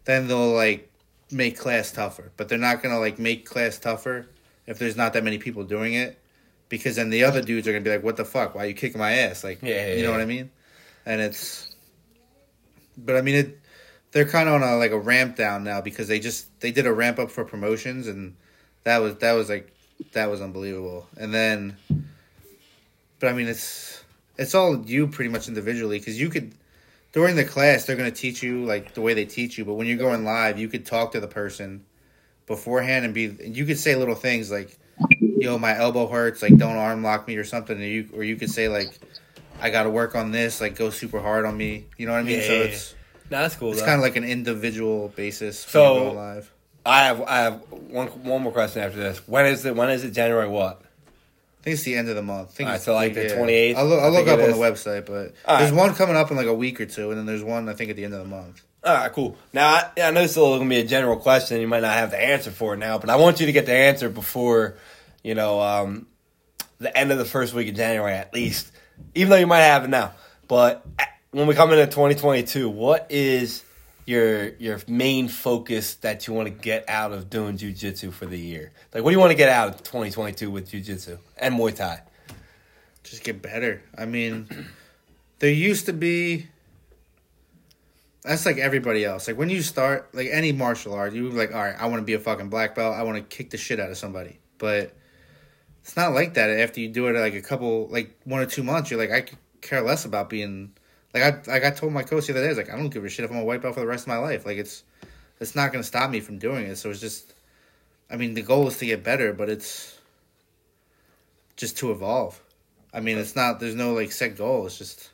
then they'll like make class tougher. But they're not gonna like make class tougher if there's not that many people doing it. Because then the other dudes are gonna be like, What the fuck? Why are you kicking my ass? Like Yeah, yeah, you know yeah. what I mean? And it's but I mean it they're kinda on a like a ramp down now because they just they did a ramp up for promotions and that was that was like that was unbelievable. And then but I mean, it's it's all you pretty much individually because you could during the class they're going to teach you like the way they teach you, but when you're going live, you could talk to the person beforehand and be and you could say little things like, "Yo, my elbow hurts," like "Don't arm lock me" or something, or you or you could say like, "I got to work on this," like "Go super hard on me," you know what I mean? Yeah, so yeah, it's No, that's cool. it's kind of like an individual basis. So- live. I have I have one one more question after this. When is it? When is it? January what? I think it's the end of the month. I think Alright, it's- so, like, the 28th, I'll look, I I'll look up on the website, but Alright. there's one coming up in like a week or two, and then there's one I think at the end of the month. All right, cool. Now I, I know this is going to be a general question. You might not have the answer for it now, but I want you to get the answer before, you know, um, the end of the first week of January at least. Even though you might have it now, but when we come into 2022, what is your your main focus that you want to get out of doing jujitsu for the year? Like, what do you want to get out of 2022 with jujitsu and Muay Thai? just get better. I mean, there used to be. That's like everybody else. Like when you start, like any martial art, you like, all right, I want to be a fucking black belt. I want to kick the shit out of somebody. But it's not like that. After you do it, like a couple, like one or two months, you're like, I care less about being. Like I, like I told my coach the other day, I was like, I don't give a shit if I'm a belt for the rest of my life. Like it's, it's not going to stop me from doing it. So it's just, I mean, the goal is to get better, but it's just to evolve. I mean, it's not. There's no like set goal. It's just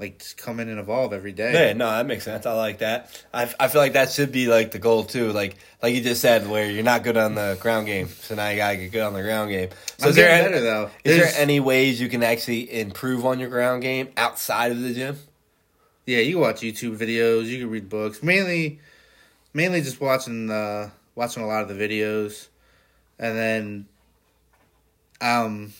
like just come in and evolve every day. Yeah, no, that makes sense. I like that. I, I feel like that should be like the goal too. Like like you just said, where you're not good on the ground game, so now you gotta get good on the ground game. So I'm is there any, better though. is There's- there any ways you can actually improve on your ground game outside of the gym? Yeah, you can watch YouTube videos. You can read books. Mainly, mainly just watching the watching a lot of the videos, and then, um,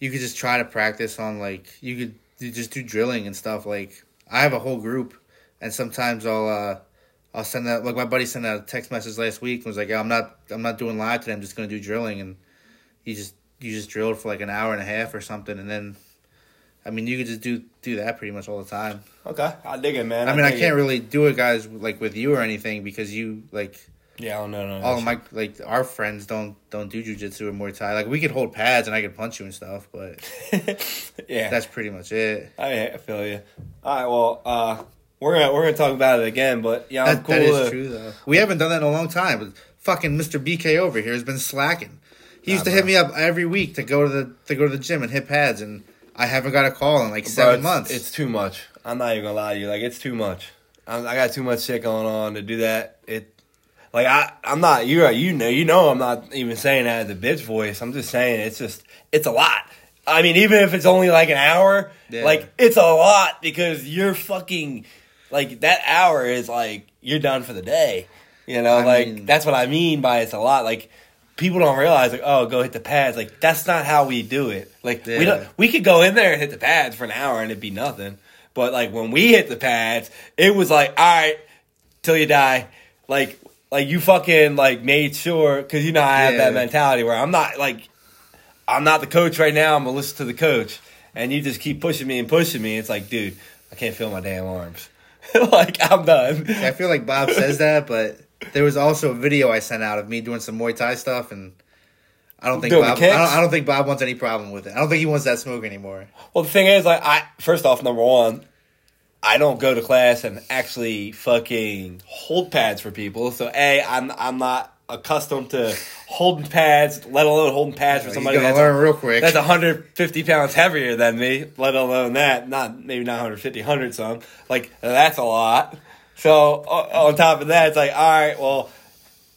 you could just try to practice on like you could you just do drilling and stuff. Like I have a whole group, and sometimes I'll uh, I'll send out like my buddy sent out a text message last week and was like, I'm not I'm not doing live today. I'm just gonna do drilling, and you just you just drilled for like an hour and a half or something, and then. I mean, you could just do do that pretty much all the time. Okay, I dig it, man. I mean, I can't it. really do it, guys, like with you or anything because you like Yeah, oh, no, no. of my like our friends don't don't do jujitsu or Muay Thai. Like we could hold pads and I could punch you and stuff, but yeah, that's pretty much it. I, I feel you. All right, well, uh, we're gonna we're gonna talk about it again, but yeah, I'm cool. that is to- true though. We haven't done that in a long time. But fucking Mr. BK over here has been slacking. He used Nah, to hit bro. me up every week to go to the to go to the gym and hit pads, and I haven't got a call in like Bro, seven it's, months. It's too much. I'm not even gonna lie to you. Like it's too much. I'm, I got too much shit going on to do that. It like I I'm not you uh, you know you know I'm not even saying that as a bitch voice. I'm just saying it's just it's a lot. I mean, even if it's only like an hour, Yeah. like it's a lot because you're fucking like that hour is like you're done for the day. You know, I like mean- that's what I mean by it's a lot. Like people don't realize like oh go hit the pads. Like that's not how we do it. Like we don't we could go in there and hit the pads for an hour and it'd be nothing. But like when we hit the pads, it was like, all right, till you die. Like like you fucking like made sure because you know I have that mentality where I'm not like I'm not the coach right now. I'm gonna listen to the coach, and you just keep pushing me and pushing me. It's like, dude, I can't feel my damn arms. like I'm done. I feel like Bob says that, but there was also a video I sent out of me doing some Muay Thai stuff, and I don't think Doing Bob. I don't, I don't think Bob wants any problem with it. I don't think he wants that smoke anymore. Well, the thing is, like, I first off, number one, I don't go to class and actually fucking hold pads for people. So, a, I'm I'm not accustomed to holding pads, let alone holding pads for He's somebody that's learn real quick. that's 150 pounds heavier than me, let alone that. Not maybe not 150, 100 some. Like that's a lot. So on top of that, it's like, all right, well,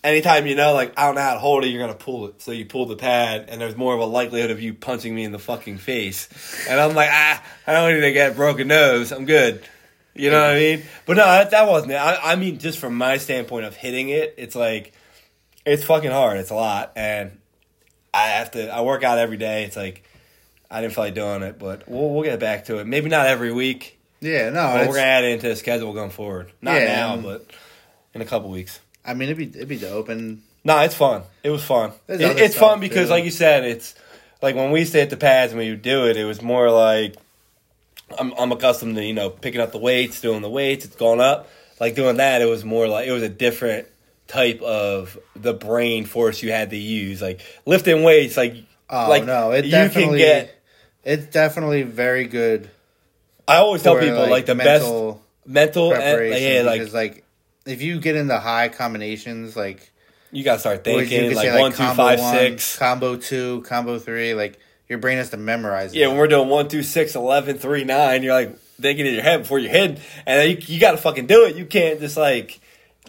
anytime you know, like I don't know how to hold it, you're gonna pull it. So you pull the pad, and there's more of a likelihood of you punching me in the fucking face. And I'm like, ah, I don't need to get a broken nose. I'm good. You know what I mean? But no, that, that wasn't it. I, I mean, just from my standpoint of hitting it, it's like it's fucking hard. It's a lot, and I have to. I work out every day. It's like I didn't feel like doing it, but we'll we'll get back to it. Maybe not every week, yeah, no, but we're gonna add it into the schedule going forward. Not Yeah, now, and- but in a couple weeks. I mean, it'd be it'd be dope, and No, it's fun. It was fun. It- it's fun because, too. like you said, it's like when we stay at the pads and we do it. It was more like I'm I'm accustomed to you know picking up the weights, doing the weights. It's gone up. Like doing that, it was more like it was a different type of the brain force you had to use. Like lifting weights, like oh like no, it you definitely can get. it's definitely very good. I always tell people like, the best mental mental eh, and preparation. yeah, like like if you get into high combinations, like you gotta start thinking like say, one, two, combo five, one, six. combo two, combo three, like your brain has to memorize. It. Yeah, when we're doing one, two, six, eleven, three, nine, you're like thinking in your head before you hit, and then you, you got to fucking do it. You can't just like,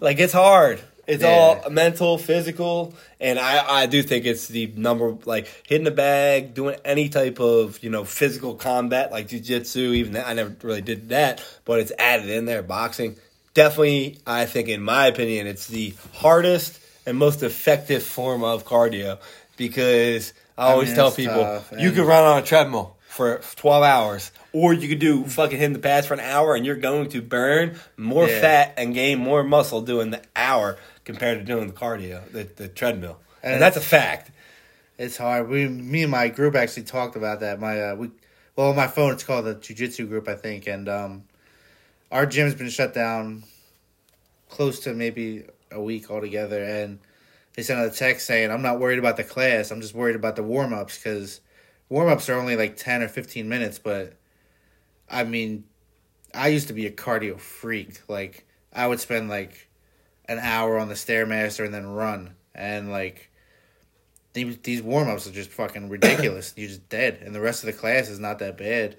like it's hard. It's Yeah. all mental, physical, and I, I do think it's the number like hitting the bag, doing any type of you know physical combat like jujitsu. Even that, I never really did that, but it's added in there. Boxing, definitely, I think in my opinion, it's the hardest and most effective form of cardio because I always mean, tell people tough, you could run on a treadmill for 12 hours or you could do fucking hitting the pads for an hour and you're going to burn more Yeah. fat and gain more muscle doing the hour compared to doing the cardio the, the treadmill and, And that's a fact It's hard. We, me and my group actually talked about that. My, uh, we, well, my phone it's called the jujitsu group, I think, and um, our gym's been shut down close to maybe a week altogether, and they sent out a text saying, "I'm not worried about the class. I'm just worried about the warm ups because warm ups are only like ten or fifteen minutes, but I mean, I used to be a cardio freak. Like I would spend like an hour on the stairmaster and then run, and like." these, these warm ups are just fucking ridiculous. You're just dead, and the rest of the class is not that bad.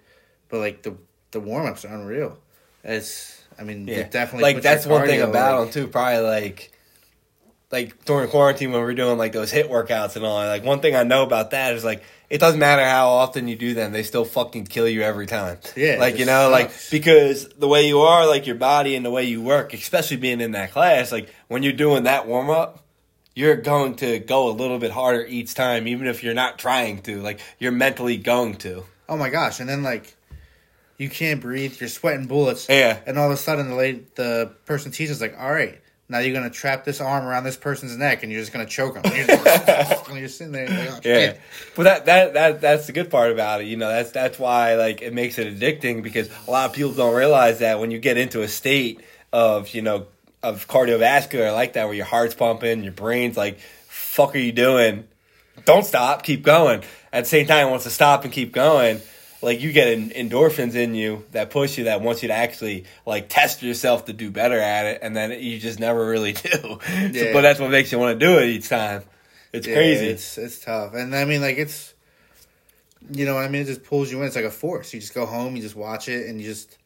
But like the the warm ups are unreal. It's I mean, Yeah, it definitely like that's one thing about like- them too. Probably like like during quarantine when we're doing like those HIIT workouts and all. Like one thing I know about that is like it doesn't matter how often you do them, they still fucking kill you every time. Yeah, like you know, like because the way you are, like your body and the way you work, especially being in that class, like when you're doing that warm up. You're going to go a little bit harder each time, even if you're not trying to. Like you're mentally going to. Oh my gosh! And then like, you can't breathe. You're sweating bullets. Yeah. And all of a sudden, the the person teaches like, all right, now you're gonna trap this arm around this person's neck, and you're just gonna choke them. And you're, just, and you're sitting there. Like, oh, Yeah, but that that that that's the good part about it. You know, that's that's why like it makes it addicting because a lot of people don't realize that when you get into a state of you know of cardiovascular like that, where your heart's pumping, your brain's like, "Fuck, are you doing?" Don't stop, keep going. At the same time, it wants to stop and keep going. Like you get endorphins in you that push you, that wants you to actually like test yourself to do better at it, and then you just never really do. So- but that's what makes you want to do it each time. It's Yeah, crazy. It's it's tough, and I mean, like it's, you know, what I mean, it just pulls you in. It's like a force. You just go home, you just watch it, and you just,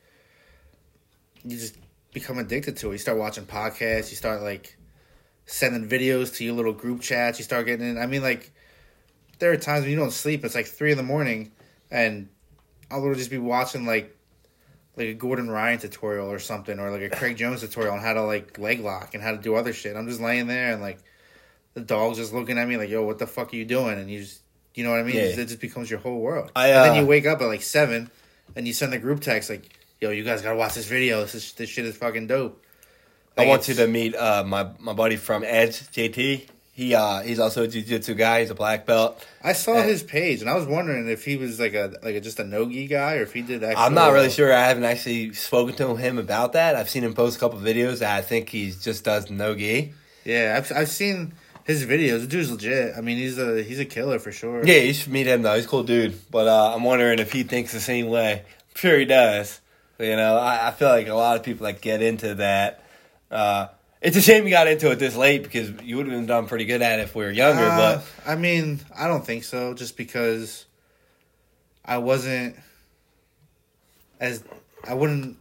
you just become addicted to it. You start watching podcasts. You start like sending videos to your little group chats. You start getting in. I mean, like there are times when you don't sleep. It's like three in the morning, and I'll just be watching like. Like a Gordon Ryan tutorial or something, or like a Craig Jones tutorial on how to like leg lock and how to do other shit. I'm just laying there and like the dog's just looking at me like, "Yo, what the fuck are you doing?" And you just, you know what I mean? Yeah. It just becomes your whole world. I, and then uh, you wake up at like seven, and you send the group text like, "Yo, you guys gotta watch this video. This is, this shit is fucking dope." I want you to meet uh, my my buddy from Edge, JT. He uh, he's also a jiu-jitsu guy. He's a black belt. I saw uh, his page, and I was wondering if he was like a like a, just a nogi guy, or if he did. Actual, I'm not really sure. I haven't actually spoken to him about that. I've seen him post a couple videos. That I think he just does no gi. Yeah, I've I've seen his videos. The dude's legit. I mean, he's a he's a killer for sure. Yeah, you should meet him though. He's a cool dude. But uh, I'm wondering if he thinks the same way. I'm sure he does. You know, I, I feel like a lot of people that get into that. Uh, it's a shame you got into it this late because you would have been done pretty good at it if we were younger. Uh, but I mean, I don't think so. Just because I wasn't as I wouldn't.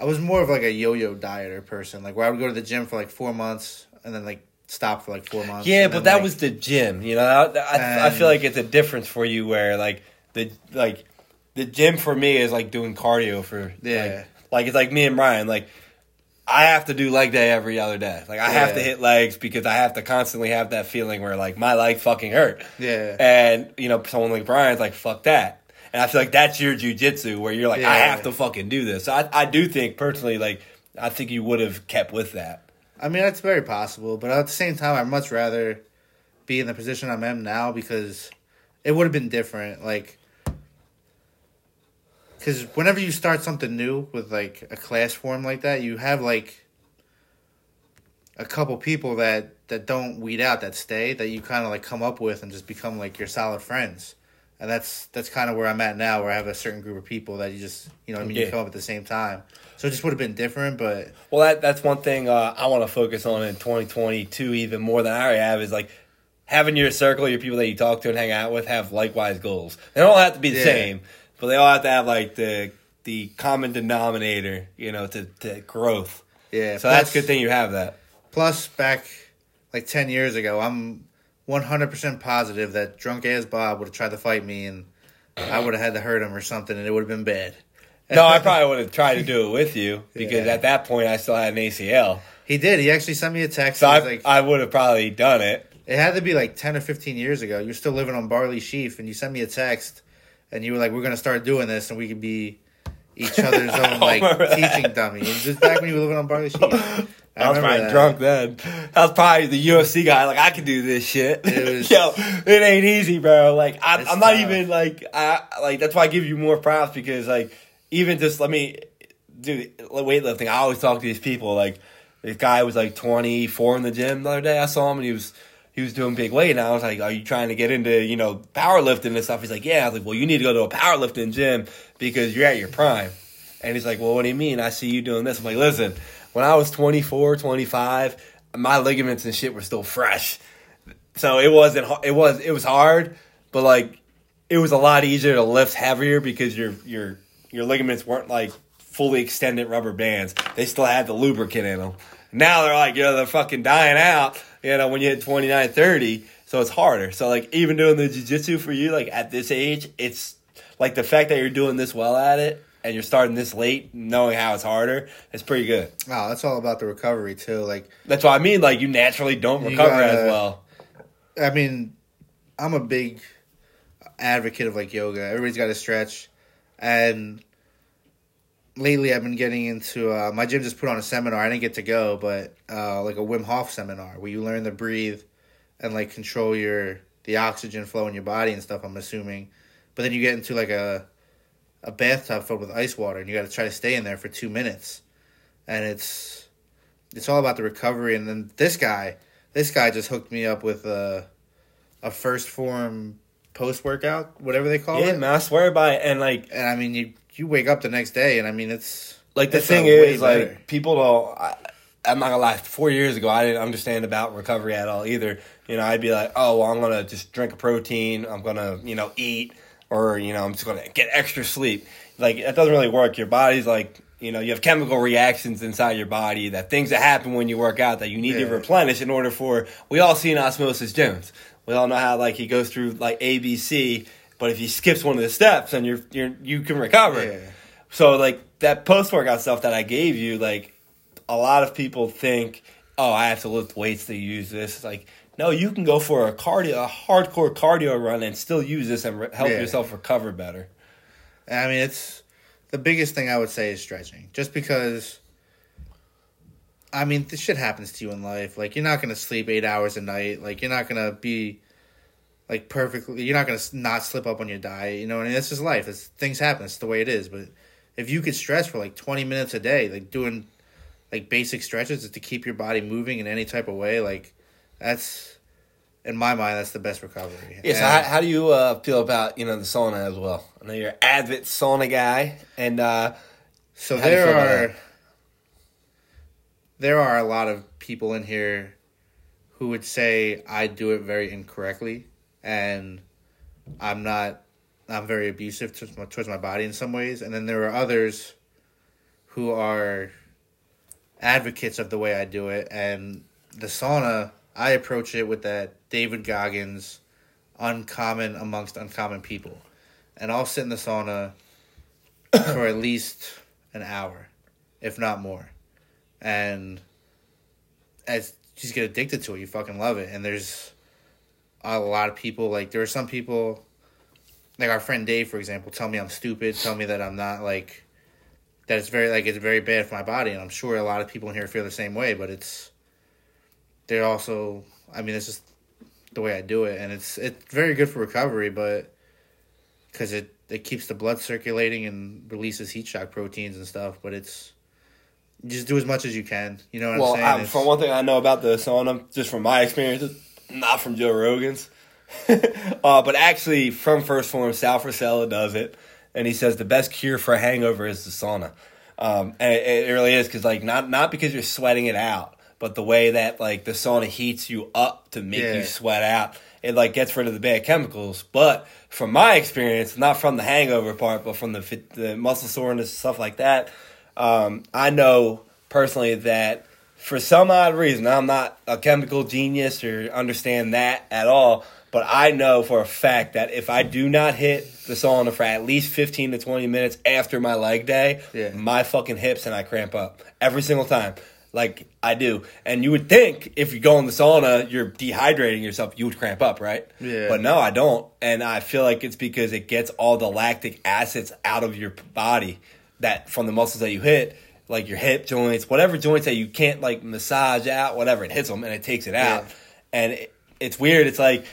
I was more of like a yo-yo dieter person, like where I would go to the gym for like four months and then like stop for like four months. Yeah, but that like- was the gym. You know, I, I, I feel like it's a difference for you where like the like the gym for me is like doing cardio for Yeah. Like, like it's like me and Brian. Like I have to do leg day every other day. Like I have to hit legs because I have to constantly have that feeling where like my leg fucking hurt. Yeah. And you know, someone like Brian's like fuck that. And I feel like that's your jujitsu where you're like I have to fucking do this. So I I do think personally like I think you would have kept with that. I mean, that's very possible, but at the same time, I'd much rather be in the position I'm in now because it would have been different. Like, because whenever you start something new with like a class form like that, you have like a couple people that that don't weed out that stay that you kind of like come up with and just become like your solid friends. And that's that's kind of where I'm at now, where I have a certain group of people that you just you know I mean you come up at the same time. So it just would have been different, but Well, that that's one thing uh, I want to focus on in 2022 even more than I already have is like having your circle, your people that you talk to and hang out with have likewise goals. They don't have to be the Yeah. same, but they all have to have like the the common denominator, you know, to, to growth. yeah. So that's a good thing you have that. Plus, back like 10 years ago, I'm 100% positive that drunk ass Bob would have tried to fight me and I would have had to hurt him or something and it would have been bad. No, I probably would have tried to do it with you because Yeah. at that point I still had an ACL. He did. He actually sent me a text. So I, like, I would have probably done it. it had to be like 10 or 15 years ago. You're still living on Barley Sheaf and you sent me a text and you were like, we're going to start doing this and we could be each other's own oh, like teaching dummy. And just back when you were living on Barley Sheaf. I, was remember probably that. drunk then. I was probably the UFC guy. Like I can do this shit. It was- Yo, it ain't easy, bro. Like I, I'm not tough. even like I like. That's why I give you more props because like even just let me do weightlifting. I always talk to these people. Like this guy was like 24 in the gym the other day. I saw him and he was. He was doing big weight, and I was like, "Are you trying to get into, you know, powerlifting and stuff?" He's like, "Yeah." I was like, "Well, you need to go to a powerlifting gym because you're at your prime." And he's like, Well, what do you mean? I see you doing this. I'm like, Listen, when I was 24, 25, my ligaments and shit were still fresh. So it wasn't, it was, it was hard, but like, it was a lot easier to lift heavier because your your your ligaments weren't like fully extended rubber bands. They still had the lubricant in them. Now they're like, you know, they're fucking dying out, you uh, know, when you hit 29, 30. So it's harder. So like even doing the jiu-jitsu for you, like at this age, it's like the fact that you're doing this well at it and you're starting this late, knowing how it's harder, it's pretty good. Oh, that's all about the recovery too. Like, That's what I mean. Like you naturally don't You recover as gotta- well. I mean, I'm a big advocate of like yoga. Everybody's got to stretch, and lately I've been getting into. Uh, my gym just put on a seminar. I didn't get to go, but uh, like a Wim Hof seminar where you learn to breathe and like control your the oxygen flow in your body and stuff. I'm assuming, but then you get into like a a bathtub filled with ice water, and you got to try to stay in there for two minutes, and it's it's all about the recovery. And then this guy, this guy just hooked me up with a a first form post workout, whatever they call Yeah, it. man, I swear by it. And like And I mean, you you wake up the next day, and I mean, it's like the it's thing is like people don't I, i'm not gonna lie four years ago i didn't understand about recovery at all either. You know i'd be like oh well i'm gonna just drink a protein i'm gonna you know eat or you know i'm just gonna get extra sleep. Like that doesn't really work. Your body's like you know you have chemical reactions inside your body that things that happen when you work out that you need to replenish in order for we all see seen osmosis jones. We all know how like he goes through like abc but if he skips one of the steps then you're, you're you can recover Yeah. so like that post workout stuff that I gave you, like a lot of people think, oh, I have to lift weights to use this. It's like, no, you can go for a cardio, a hardcore cardio run, and still use this and re- help Yeah. yourself recover better. I mean, it's the biggest thing I would say is stretching. Just because, I mean, this shit happens to you in life. Like, you're not gonna sleep eight hours a night. Like, you're not gonna be like perfectly. You're not gonna not slip up on your diet. You know, what I mean, that's just life. It's, things happen. It's the way it is. But if you could stretch for like 20 minutes a day, like doing like basic stretches to keep your body moving in any type of way, like that's in my mind that's the best recovery. Yeah. So how, how do you uh, feel about you know the sauna as well? I know you're an avid sauna guy, and uh, So there are there are a lot of people in here who would say I do it very incorrectly, and I'm not. I'm very abusive towards my, towards my body in some ways, and then there are others who are advocates of the way I do it. And the sauna, I approach it with that David Goggins, uncommon amongst uncommon people, and I'll sit in the sauna for at least an hour, if not more. And as you just get addicted to it, you fucking love it. And there's a lot of people like there are some people like our friend Dave, for example, tell me I'm stupid, tell me that I'm not like that it's very like it's very bad for my body, and I'm sure a lot of people in here feel the same way. But it's they're also, I mean, it's just the way I do it, and it's it's very good for recovery, but because it it keeps the blood circulating and releases heat shock proteins and stuff. But it's just do as much as you can. You know what well, I'm saying? I, for one thing, I know about the sauna just from my experiences, not from Joe Rogan's, uh, but actually from First Form, Sal Frisella does it, and he says the best cure for a hangover is the sauna, um, and it, it really is because like not not because you're sweating it out, but the way that like the sauna heats you up to make Yeah. you sweat out. It like gets rid of the bad chemicals, but from my experience, not from the hangover part, but from the the muscle soreness stuff like that, um, I know personally that for some odd reason, I'm not a chemical genius or understand that at all, but I know for a fact that if I do not hit the sauna for at least 15 to 20 minutes after my leg day, Yeah. my fucking hips and I cramp up every single time. Like I do. And you would think if you go in the sauna, you're dehydrating yourself, you would cramp up, right? Yeah. But no, I don't. And I feel like it's because it gets all the lactic acids out of your body that from the muscles that you hit, like your hip joints, whatever joints that you can't like massage out, whatever, it hits them and it takes it out. Yeah. And it, it's weird. It's like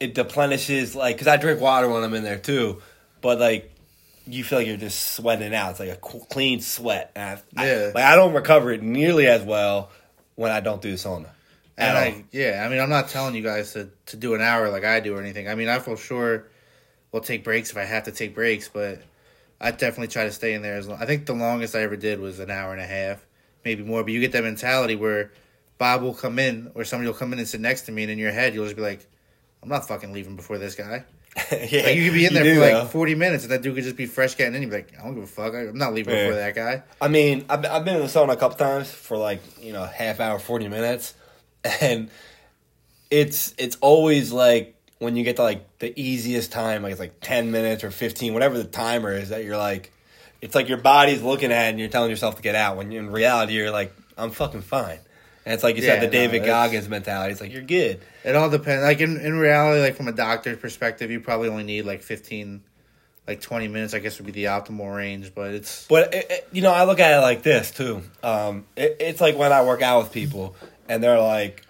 it deplenishes, like, because I drink water when I'm in there too, but like you feel like you're just sweating out. It's like a clean sweat. I, Yeah. I, like I don't recover it nearly as well when I don't do the sauna. And all. I, yeah, I mean, I'm not telling you guys to, to do an hour like I do or anything. I mean, I feel sure we'll take breaks if I have to take breaks, but I definitely try to stay in there as long. I think the longest I ever did was an hour and a half, maybe more. But you get that mentality where Bob will come in or somebody will come in and sit next to me, and in your head you'll just be like, "I'm not fucking leaving before this guy." yeah, Like you could be in there for like though. 40 minutes and that dude could just be fresh getting in. You'd be like, I don't give a fuck. I'm not leaving Yeah. before that guy. I mean, I've, I've been in the sauna a couple times for like you know half hour, forty minutes, and it's it's always like when you get to like the easiest time, like it's like ten minutes or fifteen, whatever the timer is that you're like, it's like your body's looking at it and you're telling yourself to get out. When in reality, you're like, I'm fucking fine. And it's like you Yeah, said, the no, David Goggins mentality. It's like you're good. It all depends. Like in, in reality, like from a doctor's perspective, you probably only need like 15, like 20 minutes, I guess would be the optimal range. But it's, But it, it- you know, I look at it like this too. Um, it, it's like when I work out with people, and they're like,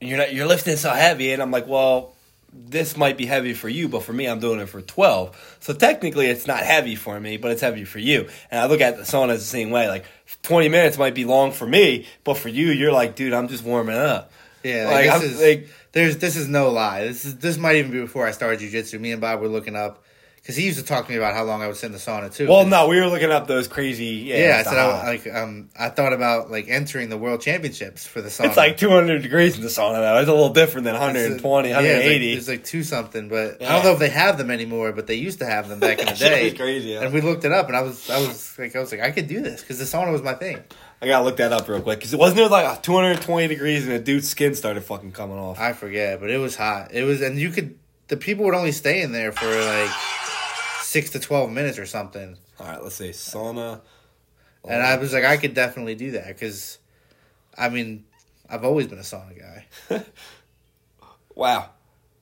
"You're not, you're lifting so heavy," and I'm like, "Well, this might be heavy for you, but for me, I'm doing it for 12. So technically, it's not heavy for me, but it's heavy for you." And I look at the sauna as the same way. Like 20 minutes might be long for me, but for you, you're like, "Dude, I'm just warming up." yeah, Like, like, I'm- this is, like- there's, this is no lie. This is, this might even be before I started jujitsu. Me and Bob were looking up, because he used to talk to me about how long I would sit in the sauna too. Well, no, we were looking up those crazy. Yeah, Yeah, I said I, like um I thought about like entering the world championships for the sauna. it's like 200 degrees in the sauna though. It's a little different than It's a- 120, yeah, it's like- 180. It's like, two something, but I don't know if they have them anymore. But they used to have them back in the day. crazy. yeah. And we looked it up, and I was I was like I was like I could do this because the sauna was my thing. I gotta look that up real quick because it wasn't it like 220 degrees and a dude's skin started fucking coming off. I forget, but it was hot. It was, and you could the people would only stay in there for like six to twelve minutes or something. All right, let's say sauna. And I was like, I could definitely do that because, I mean, I've always been a sauna guy. wow,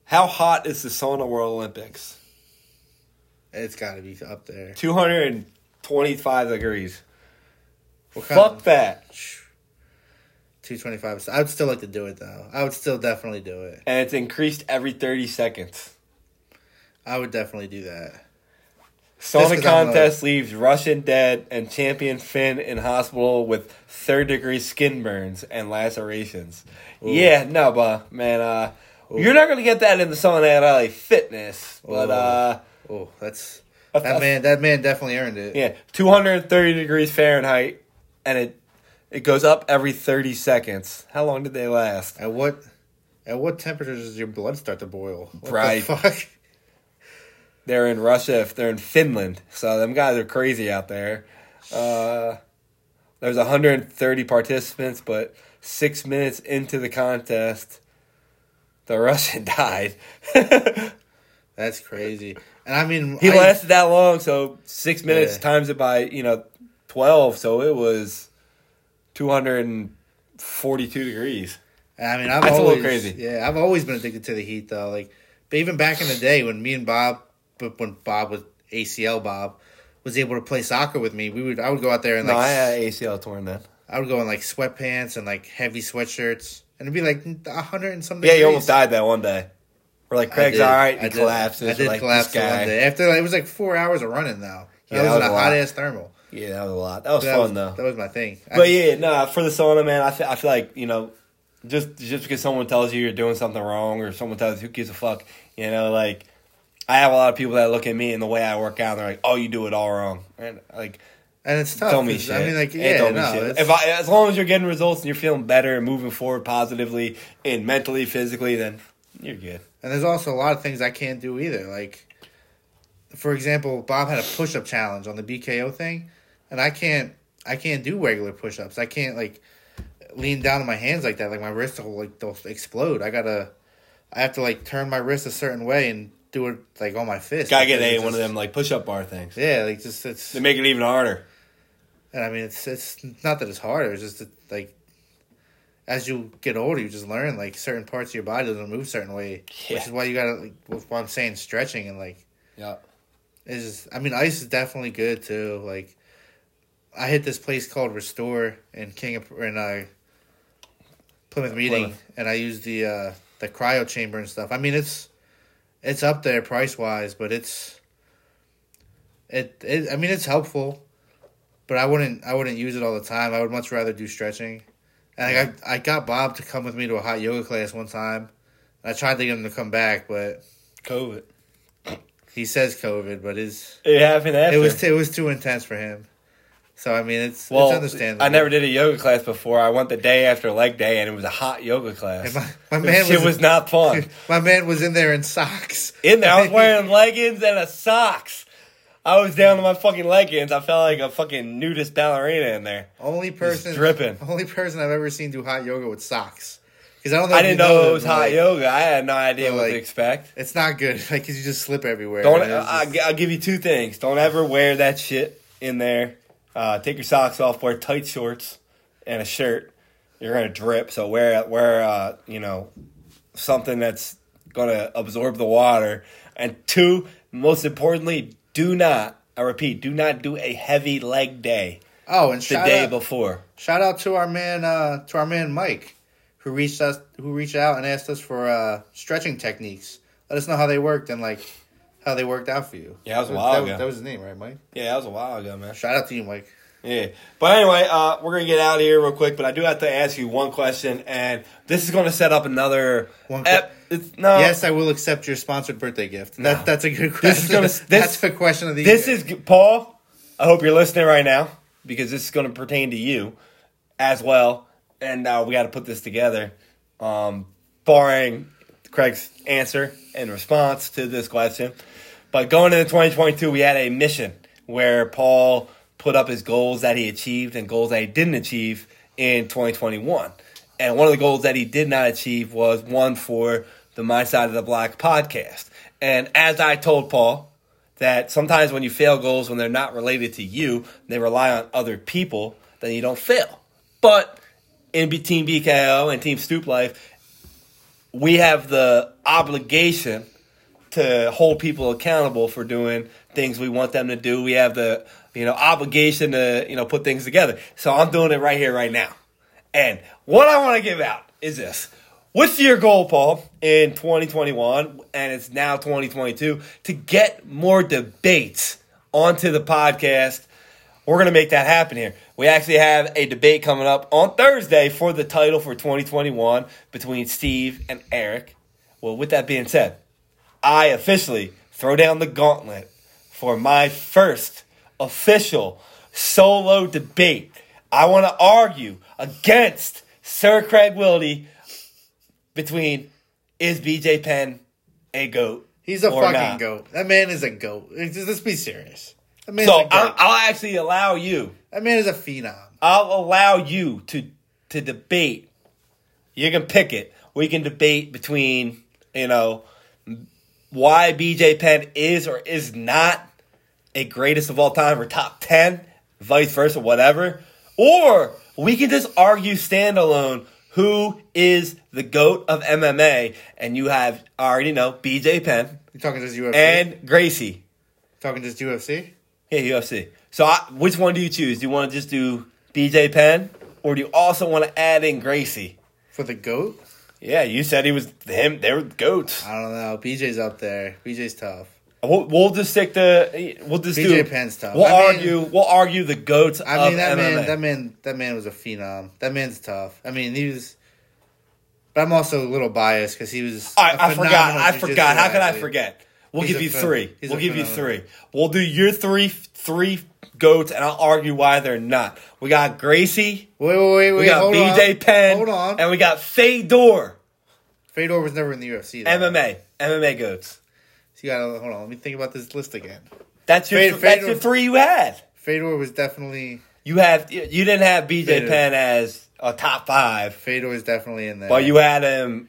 how hot is the sauna World Olympics? It's got to be up there. 225 degrees. What Fuck of- that. 225. I would still like to do it though. I would still definitely do it. And it's increased every 30 seconds. I would definitely do that. Sauna I'm contest leaves Russian dead and champion Finn in hospital with third degree skin burns and lacerations. Yeah, no, but man, uh, you're not gonna get that in the sauna at LA Fitness, but Ooh. uh, Oh, that's that man. That man definitely earned it. Yeah, 230 degrees Fahrenheit, and it it goes up every 30 seconds. How long did they last? At what at what temperature does your blood start to boil? What Right. The fuck? They're in Russia. If they're in Finland, so them guys are crazy out there. Uh, there's 130 participants, but six minutes into the contest, the Russian died. That's crazy. And I mean, he I, lasted that long, so six minutes Yeah. times it by you know 12, so it was 242 degrees. I mean, I've That's a little always crazy. Yeah, I've always been addicted to the heat though. Like, but even back in the day when me and Bob, but when Bob was ACL Bob, was able to play soccer with me, we would I would go out there and No, like I had ACL torn then. I would go in like sweatpants and like heavy sweatshirts, and it'd be like a hundred and something. Yeah, you almost died that one day. We're like, Craig's all right. I He did. I did like, collapse this the guy. one day after it was like four hours of running though. Yeah, that, was, was a a hot ass thermal. Yeah, that was a lot. That was That fun was, though. That was my thing. But just- yeah, no, for the sauna, man, I feel, I feel like you know, just just because someone tells you you're doing something wrong or someone tells you who gives a fuck, you know, like I have a lot of people that look at me and the way I work out, and they're like, "Oh, you do it all wrong," and like, and it's tough. mean 'cause, shit. I mean, like, yeah, don't no, shit. If I, as long as you're getting results and you're feeling better and moving forward positively and mentally, physically, then you're good. And there's also a lot of things I can't do either. Like, for example, Bob had a push-up challenge on the BKO thing, and I can't, I can't do regular push-ups. I can't like lean down on my hands like that. Like my wrists will like they'll explode. I gotta, I have to like turn my wrist a certain way and do it like on my fist. Gotta get a one of them like push up bar things. Yeah, like just it's. They make it even harder. And I mean, it's it's not that it's harder. It's just that, like as you get older, you just learn like certain parts of your body doesn't move certain way, Yeah. which is why you gotta like wh- why I'm saying stretching and like Yeah. it's just I mean ice is definitely good too. Like I hit this place called Restore in King of in uh, Plymouth Meeting, Plymouth. and I used the uh, the cryo chamber and stuff. I mean it's it's up there price wise, but it's it, it I mean it's helpful, but I wouldn't I wouldn't use it all the time. I would much rather do stretching. And I I got Bob to come with me to a hot yoga class one time. I tried to get him to come back, but COVID. he says COVID, but his It happened after. it was it was too intense for him. So I mean, it's Well, it's understandable. I never did a yoga class before. I went the day after leg day, and it was a hot yoga class. And my, my man was, was not fun. my man was in there in socks. In there, I was wearing leggings and a socks. I was down to my fucking leggings. I felt like a fucking nudist ballerina in there. only person dripping. Only person I've ever seen do hot yoga with socks. Because I don't know. I didn't know that, it was hot like, yoga. I had no idea what to expect. It's not good. Like 'cause you just slip everywhere. Don't. I, just- I'll give you two things. Don't ever wear that shit in there. Uh, take your socks off. Wear tight shorts and a shirt. You're gonna drip. So wear wear uh, you know something that's gonna absorb the water. And two, most importantly, do not. I repeat, do not do a heavy leg day oh, and the day out, before. shout out to our man, uh, to our man Mike, who reached us, who reached out and asked us for uh, stretching techniques. Let us know how they worked and like how they worked out for you. Yeah, that was a while that, ago. that was his name, right, Mike? Yeah, that was a while ago, man. Shout out to you, Mike. Yeah. But anyway, uh, we're going to get out of here real quick, but I do have to ask you one question, and this is going to set up another. One ep- it's, no. yes, I will accept your sponsored birthday gift. No. That, that's a good question. This is gonna- this- that's the question of the This year. is, Paul, I hope you're listening right now, because this is going to pertain to you as well, and uh, we got to put this together. Um, barring Craig's answer and response to this question. But going into 2022, we had a mission where Paul put up his goals that he achieved and goals that he didn't achieve in 2021. And one of the goals that he did not achieve was one for the My Side of the Block podcast. And as I told Paul, that sometimes when you fail goals when they're not related to you, they rely on other people, then you don't fail. But in Team BKO and Team Stoop Life, we have the obligation to hold people accountable for doing things we want them to do. We have the you know obligation to you know put things together. So I'm doing it right here, right now. And what I want to give out is this. What's your goal, Paul, in 2021, and it's now 2022, to get more debates onto the podcast? We're going to make that happen here. We actually have a debate coming up on Thursday for the title for 2021 between Steve and Eric. Well, with that being said, I officially throw down the gauntlet for my first official solo debate. I want to argue against Sir Craig Wildy between is BJ Penn a goat? He's a fucking not? goat. That man is a goat. Let's be serious. That man So is a I'll. I'll actually allow you. that man is a phenom. I'll allow you to to debate. You can pick it. We can debate between you know why BJ Penn is or is not a greatest of all time or top ten, vice versa, whatever. Or we can just argue standalone who is the goat of MMA, and you have I already know BJ Penn You talking just UFC? and Gracie. talking just UFC? Yeah, UFC. So, I, which one do you choose? Do you want to just do BJ Penn, or do you also want to add in Gracie? For the goat? Yeah, you said he was him. They were goats. I don't know. BJ's up there. BJ's tough. We'll, we'll just stick to. We'll just BJ do. Penn's tough. We'll I mean- argue. we'll argue the goats I mean that MMA. man that man that man was a phenom. That man's tough. I mean he was but I'm also a little biased because he was. A I forgot. I forgot. How could I forget? We'll He's give you phen- three. he's We'll give you three. We'll do your three three goats, and I'll argue why they're not. We got Gracie. Wait, wait, wait, We got BJ on. Penn. Hold on. And we got Fedor. Fedor was never in the UFC. Though. MMA. MMA goats. So you gotta hold on. Let me think about this list again. That's your Fed- that's Fedor- your three you had. Fedor was definitely You have you didn't have BJ Fedor. Penn as a top five, Fedor was definitely in there. but you had him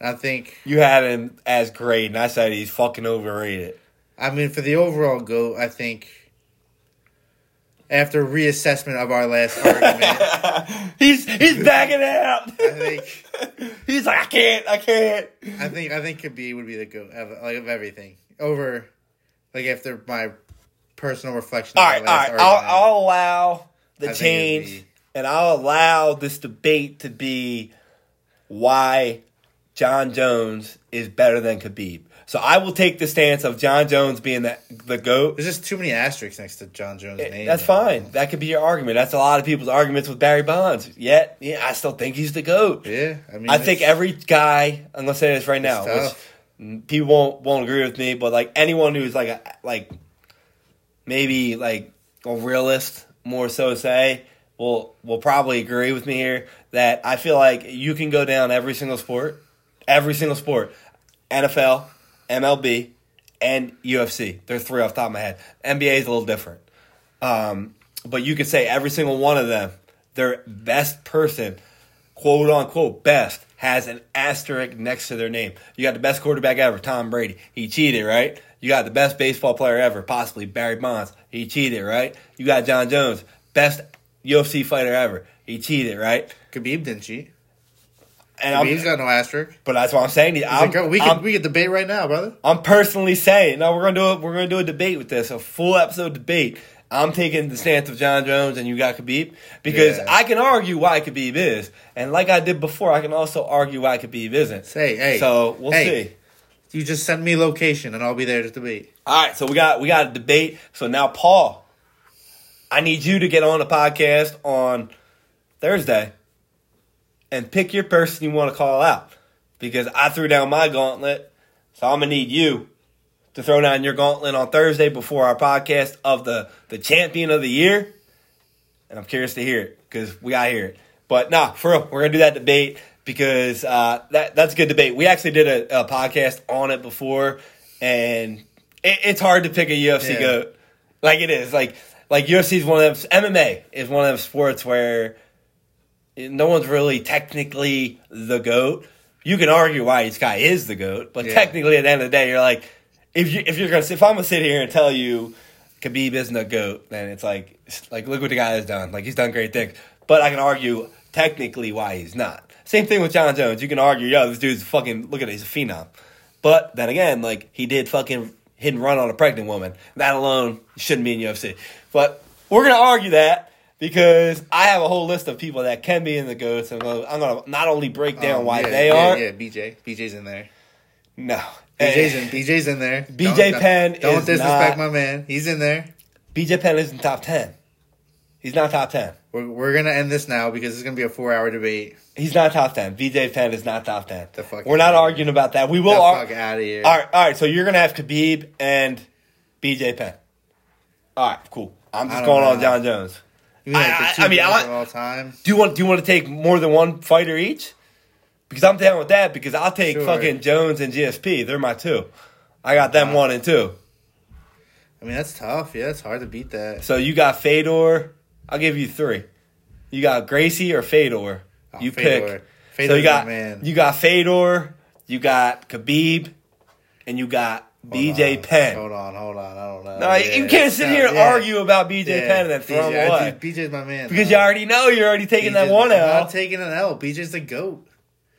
I think. you had him as great, and I said he's fucking overrated. I mean, for the overall goat, I think. After reassessment of our last argument, he's he's backing out. I think he's like I can't, I can't. I think I think Khabib would be the goat of, like of everything over, like after my personal reflection. All of right, all last. I'll. I'll allow the I change, and I'll allow this debate to be why Jon Jones is better than Khabib. So I will take the stance of Jon Jones being the the goat. There's just too many asterisks next to Jon Jones' name. That's fine. That could be your argument. That's a lot of people's arguments with Barry Bonds. Yet, yeah, I still think he's the goat. Yeah, I mean, I think every guy. I'm gonna say this right now, which people won't won't agree with me, but like anyone who's like a, like maybe like a realist more so say will will probably agree with me here that I feel like you can go down every single sport, every single sport, NFL, MLB, and UFC. They're three off the top of my head. NBA is a little different, um, but you could say every single one of them, their best person, quote unquote best, has an asterisk next to their name. You got the best quarterback ever, Tom Brady. He cheated, right? You got the best baseball player ever, possibly Barry Bonds. He cheated, right? You got Jon Jones, best UFC fighter ever. He cheated, right? Khabib didn't cheat. And Khabib's I'm, got no asterisk. but that's what I'm saying. He's I'm, like, "Oh, we I'm- can we can debate right now, brother. I'm personally saying, no, we're gonna do it. We're gonna do a debate with this, a full episode debate. I'm taking the stance of Jon Jones, and you got Khabib because Yeah. I can argue why Khabib is, and like I did before, I can also argue why Khabib isn't. Say, hey. So we'll hey, see. You just send me location and I'll be there to debate. All right, so we got we got a debate. So now, Paul, I need you to get on the podcast on Thursday and pick your person you want to call out because I threw down my gauntlet. So I'm gonna need you to throw down your gauntlet on Thursday before our podcast of the the champion of the year. And I'm curious to hear it because we gotta hear it. But nah, for real, we're gonna do that debate because uh, that that's a good debate. We actually did a, a podcast on it before, and it, it's hard to pick a UFC Yeah. goat. Like it is, like like UFC is one of them. MMA is one of them sports where no one's really technically the goat. You can argue why this guy is the goat, but Yeah. technically at the end of the day, you're like, if you if you're gonna if I'm gonna sit here and tell you Khabib isn't a goat, then it's like like look what the guy has done. Like he's done great things, but I can argue technically why he's not. Same thing with Jon Jones. You can argue, yo, this dude's fucking look at it, he's a phenom. But then again, like he did fucking hit and run on a pregnant woman. That alone shouldn't be in UFC. But we're gonna argue that because I have a whole list of people that can be in the goats, and I'm gonna, I'm gonna not only break down Um, why yeah, they yeah, are. Yeah, BJ. BJ's in there. No, BJ's Eh, in BJ's in there. BJ Don't- Penn Don't is disrespect not- my man. He's in there. BJ Penn isn't top ten. He's not top ten. We're, we're gonna end this now because it's gonna be a four hour debate. He's not top ten. BJ Penn is not top ten. The fuck We're not arguing about that. We will. the Ar- out of here. all right, all right. So you're gonna have Khabib and BJ Penn. All right, cool. I'm just don't going on. Jon Jones. You mean like I- I- mean, I want- all time. Do you want? Do you want to take more than one fighter each? Because I'm down with that. Because I'll take Sure. fucking Jones and GSP. They're my two. I got them one and two. I mean, that's tough. Yeah, it's hard to beat that. So you got Fedor. I'll give you three. You got Gracie or Fedor. Oh, you Fedor. pick. Fedor's so you got man. you got Fedor. You got Khabib, and you got BJ on, Penn. Hold on, hold on. I don't know. No, you can't sit here and yeah. argue about BJ Yeah, Penn and then throw BJ, him away BJ's my man. because though. you already know you're already taking that BJ's one I'm not taking an L. BJ's the goat.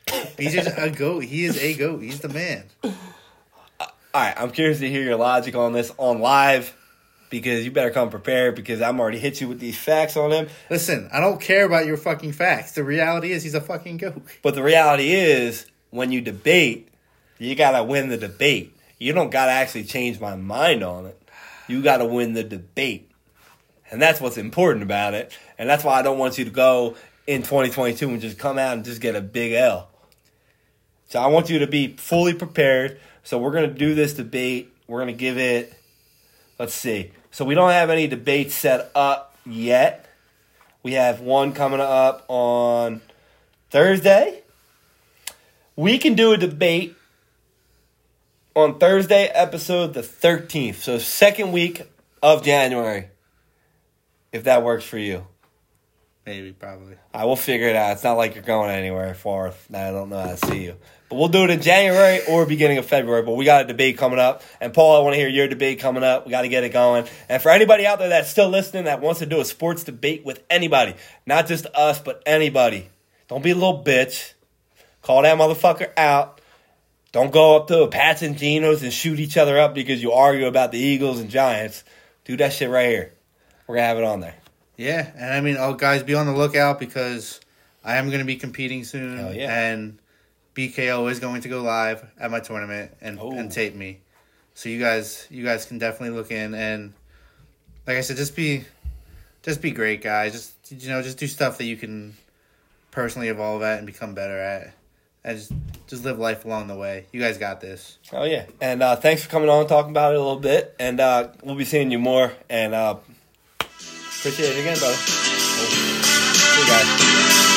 BJ's a goat. He is a goat. He's the man. All right, I'm curious to hear your logic on this on live because you better come prepared because I'm already hit you with these facts on him. Listen, I don't care about your fucking facts. The reality is he's a fucking goat. But the reality is, when you debate, you gotta win the debate. You don't gotta actually change my mind on it. You gotta win the debate. And that's what's important about it. And that's why I don't want you to go in 2022 and just come out and just get a big L. So I want you to be fully prepared. So we're gonna do this debate. We're gonna give it, let's see. So we don't have any debates set up yet. We have one coming up on Thursday. We can do a debate on Thursday, episode the 13th. So, second week of January, if that works for you. Maybe, probably. I will figure it out. It's not like you're going anywhere far. I don't know how to see you. But we'll do it in January or beginning of February. But we got a debate coming up. And Paul, I want to hear your debate coming up. We got to get it going. And for anybody out there that's still listening that wants to do a sports debate with anybody, not just us, but anybody, don't be a little bitch. Call that motherfucker out. Don't go up to a Pats and Genos and shoot each other up because you argue about the Eagles and Giants. Do that shit right here. We're going to have it on there. Yeah, and I mean, oh, guys, be on the lookout because I am going to be competing soon. Hell yeah. And BKO is going to go live at my tournament and, Oh. and tape me. So you guys, you guys can definitely look in and, like I said, just be, just be great, guys. Just you know, just do stuff that you can personally evolve at and become better at, and just just live life along the way. You guys got this. Oh yeah, and uh, thanks for coming on, and talking about it a little bit, and uh, we'll be seeing you more. And uh, Appreciate it again, brother. See you guys.